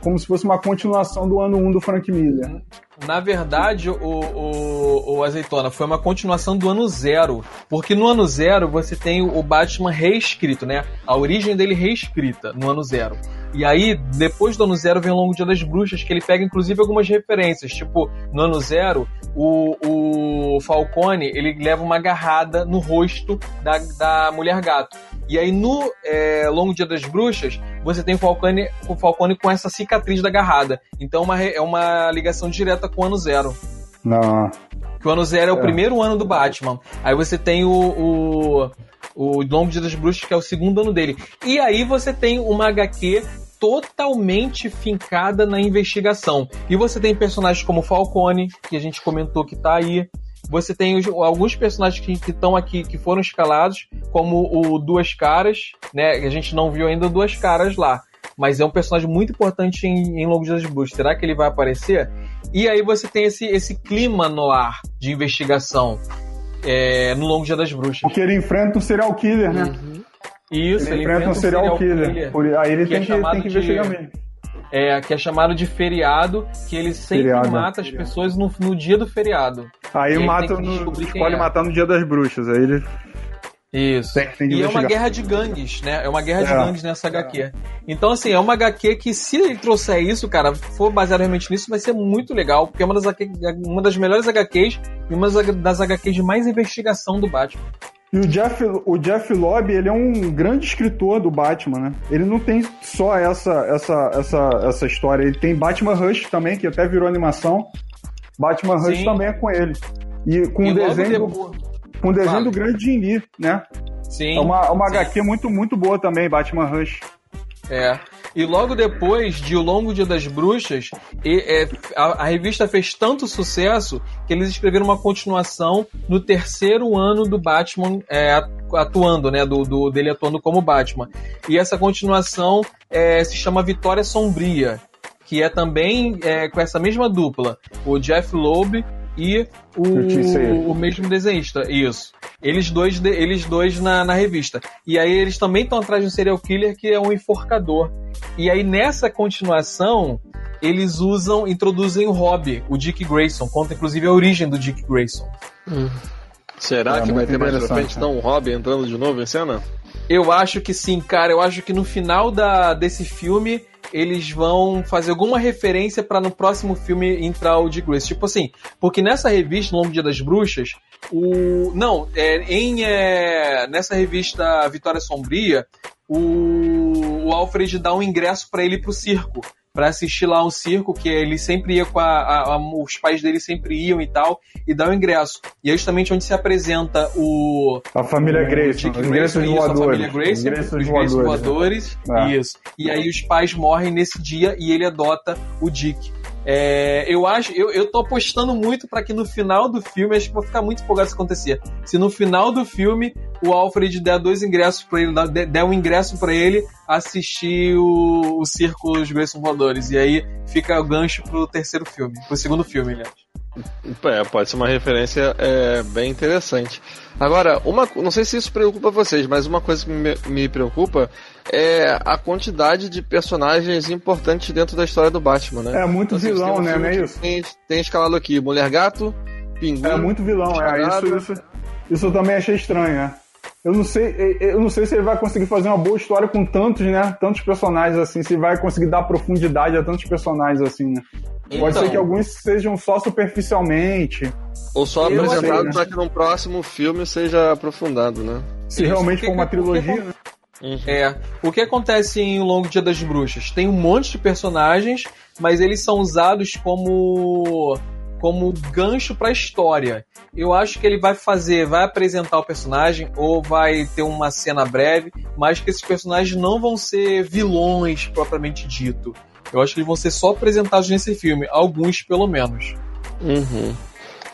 como se fosse uma continuação do ano 1 do Frank Miller. Na verdade, o, o, o Azeitona foi uma continuação do ano zero. Porque no ano zero você tem o Batman reescrito, né? A origem dele reescrita no ano zero. E aí, depois do ano zero, vem o Longo Dia das Bruxas, que ele pega inclusive algumas referências. Tipo, no ano zero, o, o Falcone ele leva uma agarrada no rosto da, da mulher gato. E aí, no é, Longo Dia das Bruxas, você tem o Falcone, o Falcone com essa cicatriz da agarrada. Então, uma, re- é uma ligação direta com o ano zero. Não. Que o ano zero é o É. primeiro ano do Batman. Aí você tem o, o, o Longo Dia das Bruxas, que é o segundo ano dele. E aí você tem uma HQ totalmente fincada na investigação. E você tem personagens como Falcone, que a gente comentou que tá aí. Você tem os- alguns personagens que estão aqui, que foram escalados, como o Duas Caras, né? que A gente não viu ainda o Duas Caras lá. Mas é um personagem muito importante em, em Longo Dia das Bruxas. Será que ele vai aparecer? E aí você tem esse, esse clima no ar de investigação é, no Longo Dia das Bruxas. Porque ele enfrenta um serial killer, né? Isso, Ele, enfrenta um serial, killer. Por- aí ele que é tem, que, chamado tem que de- investigar mesmo. É, que é chamado de feriado, que ele sempre Feriado. mata as pessoas no, no dia do feriado. Aí aí mata tem que no, escolhe é. matar no dia das bruxas. Aí ele Isso. E é uma guerra de gangues, né? É uma guerra de É. gangues nessa HQ. Então, assim, é uma HQ que, se ele trouxer isso, cara, for baseado realmente nisso, vai ser muito legal, porque é uma das, uma das melhores HQs e uma das HQs de mais investigação do Batman. E o Jeff, o Jeff Loeb, ele é um grande escritor do Batman, né? Ele não tem só essa, essa, essa, essa história. Ele tem Batman Rush também, que até virou animação. Batman Rush Sim. também é com ele. E com e o desenho, do, o desenho Fala. do grande Jim Lee, né? Sim. É uma, uma sim. HQ muito, muito boa também, Batman Rush. É. E logo depois de O Longo Dia das Bruxas, e- é, a, a revista fez tanto sucesso que eles escreveram uma continuação no terceiro ano do Batman é, atu- atuando, né? Do, do- dele atuando como Batman. E essa continuação é, se chama Vitória Sombria, que é também é, com essa mesma dupla, o Jeff Loeb e o o, mesmo desenhista. Isso. Eles dois, de- eles dois na, na revista. E aí eles também estão atrás de um serial killer que é um enforcador. E aí nessa continuação, eles usam, introduzem o Hobby, o Dick Grayson. Conta inclusive a origem do Dick Grayson. Será É, que vai ter mais pra frente, então, o Robin entrando de novo em cena? Eu acho que sim, cara. Eu acho que no final da, desse filme eles vão fazer alguma referência pra no próximo filme entrar o Dick Grayson. Tipo assim, porque nessa revista, No Longo Dia das Bruxas, o. Não, é, em, é, nessa revista Vitória Sombria, o, o Alfred dá um ingresso pra ele pro circo. Pra assistir lá um circo, que ele sempre ia com a, a- a- Os pais dele sempre iam e tal, e dá o ingresso. E é justamente onde se apresenta o, A família o Grayson. Dick Os Grayson, Grayson isso, a voadores. família Grayson, Os voadores. voadores, É. isso. E aí os pais morrem nesse dia e ele adota o Dick. É, eu acho, eu, eu tô apostando muito pra que no final do filme, acho que vou ficar muito empolgado se acontecer. Se no final do filme o Alfred der dois ingressos pra ele, der, um ingresso pra ele assistir o, o circo dos Grayson Voadores. E aí fica o gancho pro terceiro filme, pro segundo filme, aliás. É, pode ser uma referência é, bem interessante. Agora, uma, não sei se isso preocupa vocês, mas uma coisa que me, me preocupa é a quantidade de personagens importantes dentro da história do Batman, né? É muito então, vilão, um né? Não é isso? Tem, tem escalado aqui Mulher Gato, Pinguim. É muito vilão, é. Isso, isso, isso eu também achei estranho, né? Eu não sei, eu não sei se ele vai conseguir fazer uma boa história com tantos, né? Tantos personagens assim, se vai conseguir dar profundidade a tantos personagens assim, né? Então, Pode ser que alguns sejam só superficialmente. Ou só apresentado né? para que no próximo filme seja aprofundado, né? Se Isso, realmente for uma trilogia, né? Uhum. É. O que acontece em O Longo Dia das Bruxas? Tem um monte de personagens, mas eles são usados como como gancho para a história. Eu acho que ele vai fazer, vai apresentar o personagem ou vai ter uma cena breve, mas que esses personagens não vão ser vilões propriamente dito. Eu acho que eles vão ser só apresentados nesse filme, alguns pelo menos. Uhum.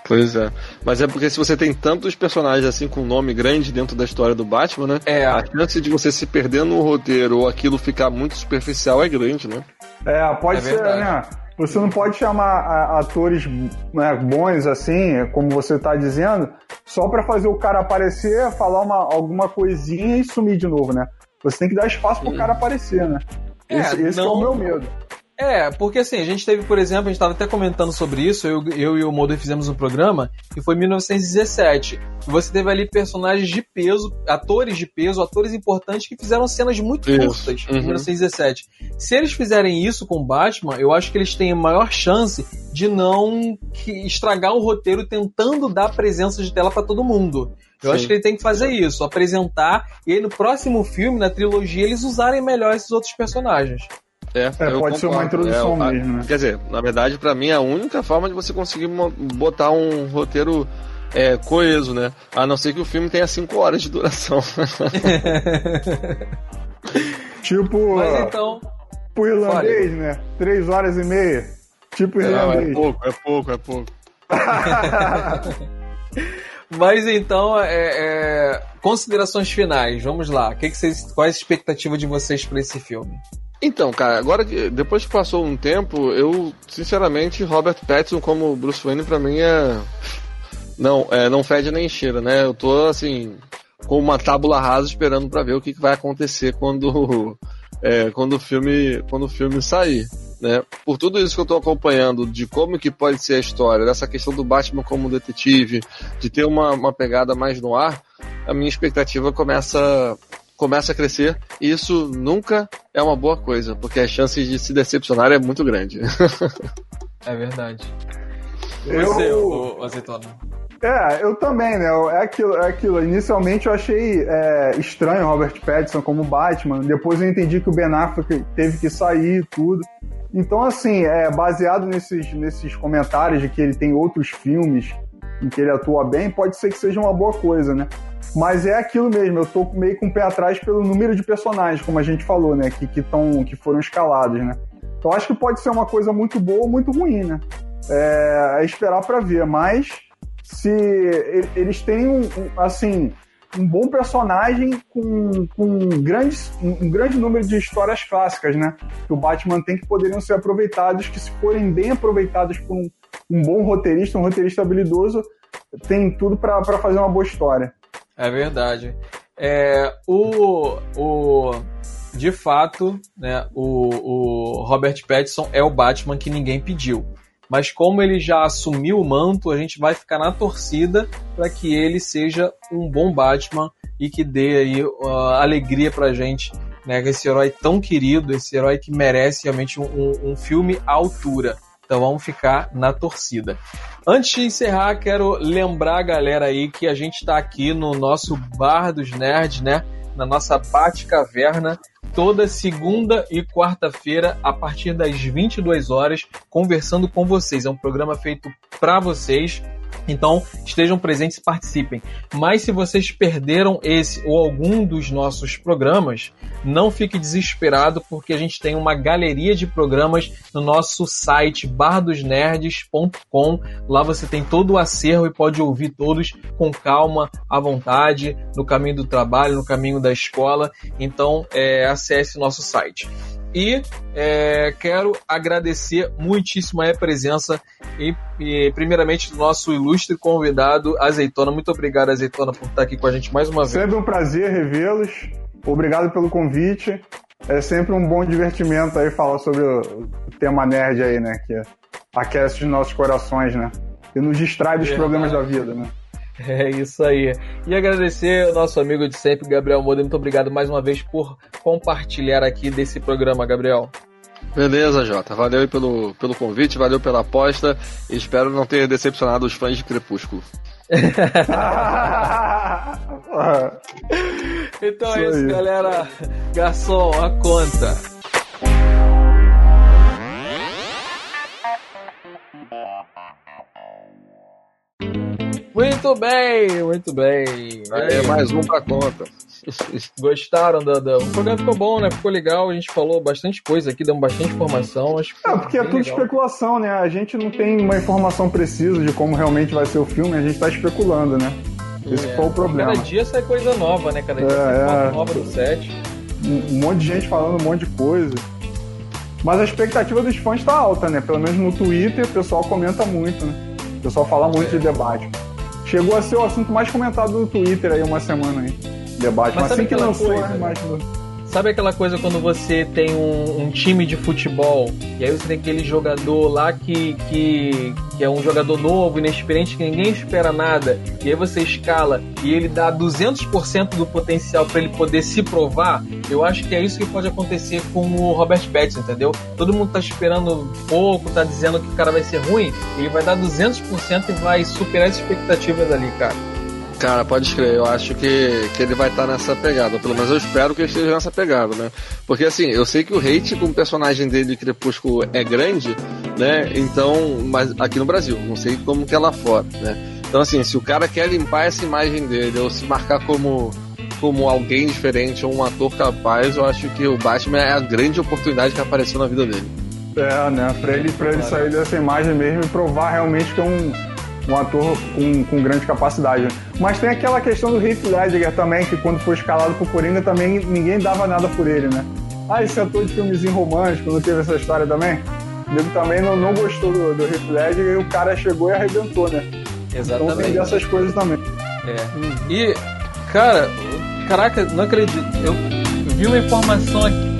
Pois é. Mas é porque se você tem tantos personagens assim com nome grande dentro da história do Batman, né? É. A chance de você se perder no roteiro ou aquilo ficar muito superficial é grande, né? É, pode é ser, verdade. né? Você não pode chamar atores né, bons assim, como você está dizendo, só para fazer o cara aparecer, falar uma, alguma coisinha e sumir de novo, né? Você tem que dar espaço pro cara aparecer, né? É, esse, esse não... é o meu medo. É, porque assim, a gente teve, por exemplo, a gente estava até comentando sobre isso, eu, eu e o Modo fizemos um programa, que foi em 1917. Você teve ali personagens de peso, atores de peso, atores importantes que fizeram cenas muito isso. curtas uhum. em 1917. Se eles fizerem isso com Batman, eu acho que eles têm a maior chance de não estragar o roteiro tentando dar presença de tela para todo mundo. Eu Sim. acho que ele tem que fazer isso, apresentar, e aí no próximo filme, na trilogia, eles usarem melhor esses outros personagens. É, é pode concordo. ser uma introdução é, mesmo, né? Quer dizer, na verdade, para mim, a única forma de você conseguir botar um roteiro é, coeso, né? A não ser que o filme tenha 5 horas de duração. tipo. Mas então. Pro irlandês, fale. né? 3 horas e meia. Tipo irlandês. é pouco, é pouco, é pouco. Mas então, é, é, considerações finais, vamos lá. Que que vocês, qual é a expectativa de vocês para esse filme? Então, cara, agora que depois que passou um tempo, eu sinceramente Robert Pattinson como Bruce Wayne para mim é não, é, não fede nem cheira, né? Eu tô assim com uma tábula rasa esperando para ver o que, que, vai acontecer quando é, quando o filme quando o filme sair, né? Por tudo isso que eu tô acompanhando de como que pode ser a história, dessa questão do Batman como detetive, de ter uma, uma pegada mais no ar, a minha expectativa começa começa a crescer, e isso nunca é uma boa coisa, porque a chance de se decepcionar é muito grande. é verdade. Eu... Você, o, o Azeitona. É, eu também, né? É aquilo, é aquilo. Inicialmente eu achei é, estranho Robert Pattinson como Batman. Depois eu entendi que o Ben Affleck teve que sair e tudo. Então, assim, é, baseado nesses, nesses comentários de que ele tem outros filmes em que ele atua bem, pode ser que seja uma boa coisa, né? Mas é aquilo mesmo, eu tô meio com o pé atrás pelo número de personagens, como a gente falou, né? Que, que, tão, que foram escalados, né? Então acho que pode ser uma coisa muito boa ou muito ruim, né? É, é esperar para ver, mas se eles têm um, assim um bom personagem com, com um, grande, um grande número de histórias clássicas, né? Que o Batman tem que poderiam ser aproveitados, que se forem bem aproveitados por um, um bom roteirista, um roteirista habilidoso, tem tudo para fazer uma boa história. É verdade. É, o, o, de fato, né, o, o Robert Pattinson é o Batman que ninguém pediu. Mas como ele já assumiu o manto, a gente vai ficar na torcida para que ele seja um bom Batman e que dê aí uh, alegria pra gente, né? Esse herói tão querido, esse herói que merece realmente um, um, um filme à altura. Então vamos ficar na torcida. Antes de encerrar, quero lembrar a galera aí que a gente está aqui no nosso Bar dos Nerds, né? Na nossa Bate Caverna, toda segunda e quarta-feira, a partir das 22 horas, conversando com vocês. É um programa feito para vocês então, estejam presentes e participem. Mas se vocês perderam esse ou algum dos nossos programas, não fique desesperado, porque a gente tem uma galeria de programas no nosso site bardosnerds.com. Lá você tem todo o acervo e pode ouvir todos com calma, à vontade, no caminho do trabalho, no caminho da escola. Então, é, acesse nosso site. E é, quero agradecer muitíssimo a presença E, e, primeiramente do nosso ilustre convidado, Azeitona. Muito obrigado, Azeitona, por estar aqui com a gente mais uma vez. Sempre um prazer revê-los. Obrigado pelo convite. É sempre um bom divertimento aí falar sobre o tema nerd aí, né? Que aquece os nossos corações, né? E nos distrai dos é, problemas da vida, né? É isso aí. E agradecer ao nosso amigo de sempre, Gabriel Moda. Muito obrigado mais uma vez por compartilhar aqui desse programa, Gabriel. Beleza, Jota. Valeu pelo, pelo convite, valeu pela aposta. E espero não ter decepcionado os fãs de Crepúsculo. então isso é isso, aí. galera. Garçom, a conta. Muito bem, muito bem. É, mais um pra conta. Gostaram do, do, O programa ficou bom, né? Ficou legal. A gente falou bastante coisa aqui, deu bastante informação. Acho é, porque é tudo legal. especulação, né? A gente não tem uma informação precisa de como realmente vai ser o filme, a gente tá especulando, né? Esse é, foi o problema. Cada dia sai coisa nova, né? Cada dia é, sai coisa é. nova do set. Um, um monte de gente falando um monte de coisa. Mas a expectativa dos fãs tá alta, né? Pelo menos no Twitter o pessoal comenta muito, né? O pessoal fala muito de debate. Chegou a ser o assunto mais comentado no Twitter aí uma semana aí. Debate. Mas, Mas assim que lançou, coisa, né? Mais... Sabe aquela coisa quando você tem um, um, time de futebol e aí você tem aquele jogador lá que, que, que é um jogador novo, inexperiente, que ninguém espera nada, e aí você escala e ele dá 200% do potencial para ele poder se provar? Eu acho que é isso que pode acontecer com o Robert Pattinson, entendeu? Todo mundo tá esperando pouco, tá dizendo que o cara vai ser ruim, ele vai dar 200% e vai superar as expectativas ali, cara. Cara, pode escrever. Eu acho que, que ele vai estar tá nessa pegada. Pelo menos eu espero que ele esteja nessa pegada, né? Porque assim, eu sei que o hate com o personagem dele de Crepúsculo é grande, né? Então, mas aqui no Brasil, não sei como que é lá fora, né? Então, assim, se o cara quer limpar essa imagem dele ou se marcar como como alguém diferente ou um ator capaz, eu acho que o Batman é a grande oportunidade que apareceu na vida dele. É, né? Pra ele, pra ele sair dessa imagem mesmo e provar realmente que é um um ator com, com grande capacidade. Mas tem aquela questão do Heath Ledger também, que quando foi escalado pro Coringa também ninguém dava nada por ele, né? Ah, esse ator de filmezinho romântico, não teve essa história também? O também não, não gostou do, do Heath Ledger e o cara chegou e arrebentou, né? Exatamente. Então tem dessas coisas também. É. E, cara, caraca, não acredito. Eu vi uma informação aqui